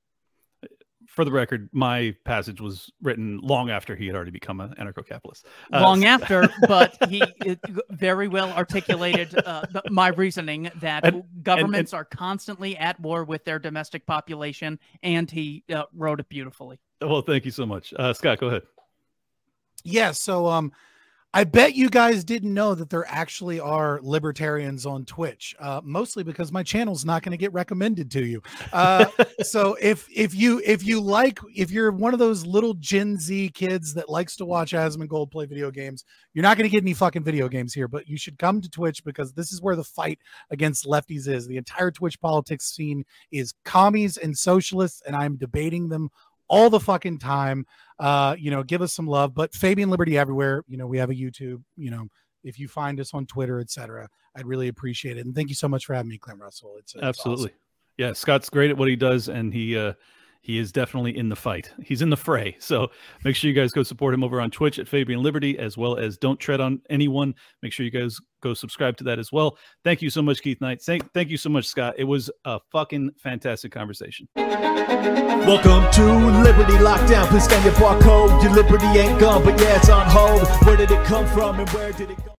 For the record, my passage was written long after he had already become an anarcho-capitalist. Uh, Long after, but he very well articulated uh, the, my reasoning that And- governments are constantly at war with their domestic population, and he uh, wrote it beautifully. Well, thank you so much, uh, Scott. Go ahead. Yeah, so um I bet you guys didn't know that there actually are libertarians on Twitch. Uh, mostly because my channel's not going to get recommended to you. Uh, so if if you if you like if you're one of those little Gen Z kids that likes to watch Asmongold play video games, you're not going to get any fucking video games here. But you should come to Twitch because this is where the fight against lefties is. The entire Twitch politics scene is commies and socialists, and I'm debating them all the fucking time uh you know give us some love but fabian liberty everywhere you know we have a youtube you know if you find us on twitter etc i'd really appreciate it and thank you so much for having me clint russell it's, it's Absolutely. awesome. Yeah, Scott's great at what he does, and he uh, he is definitely in the fight. He's in the fray. So make sure you guys go support him over on Twitch at Fabian Liberty, as well as Don't Tread on Anyone. Make sure you guys go subscribe to that as well. Thank you so much, Keith Knight. Thank thank you so much, Scott. It was a fucking fantastic conversation. Welcome to Liberty Lockdown. Please scan your barcode. Your liberty ain't gone, but yeah, it's on hold. Where did it come from and where did it go?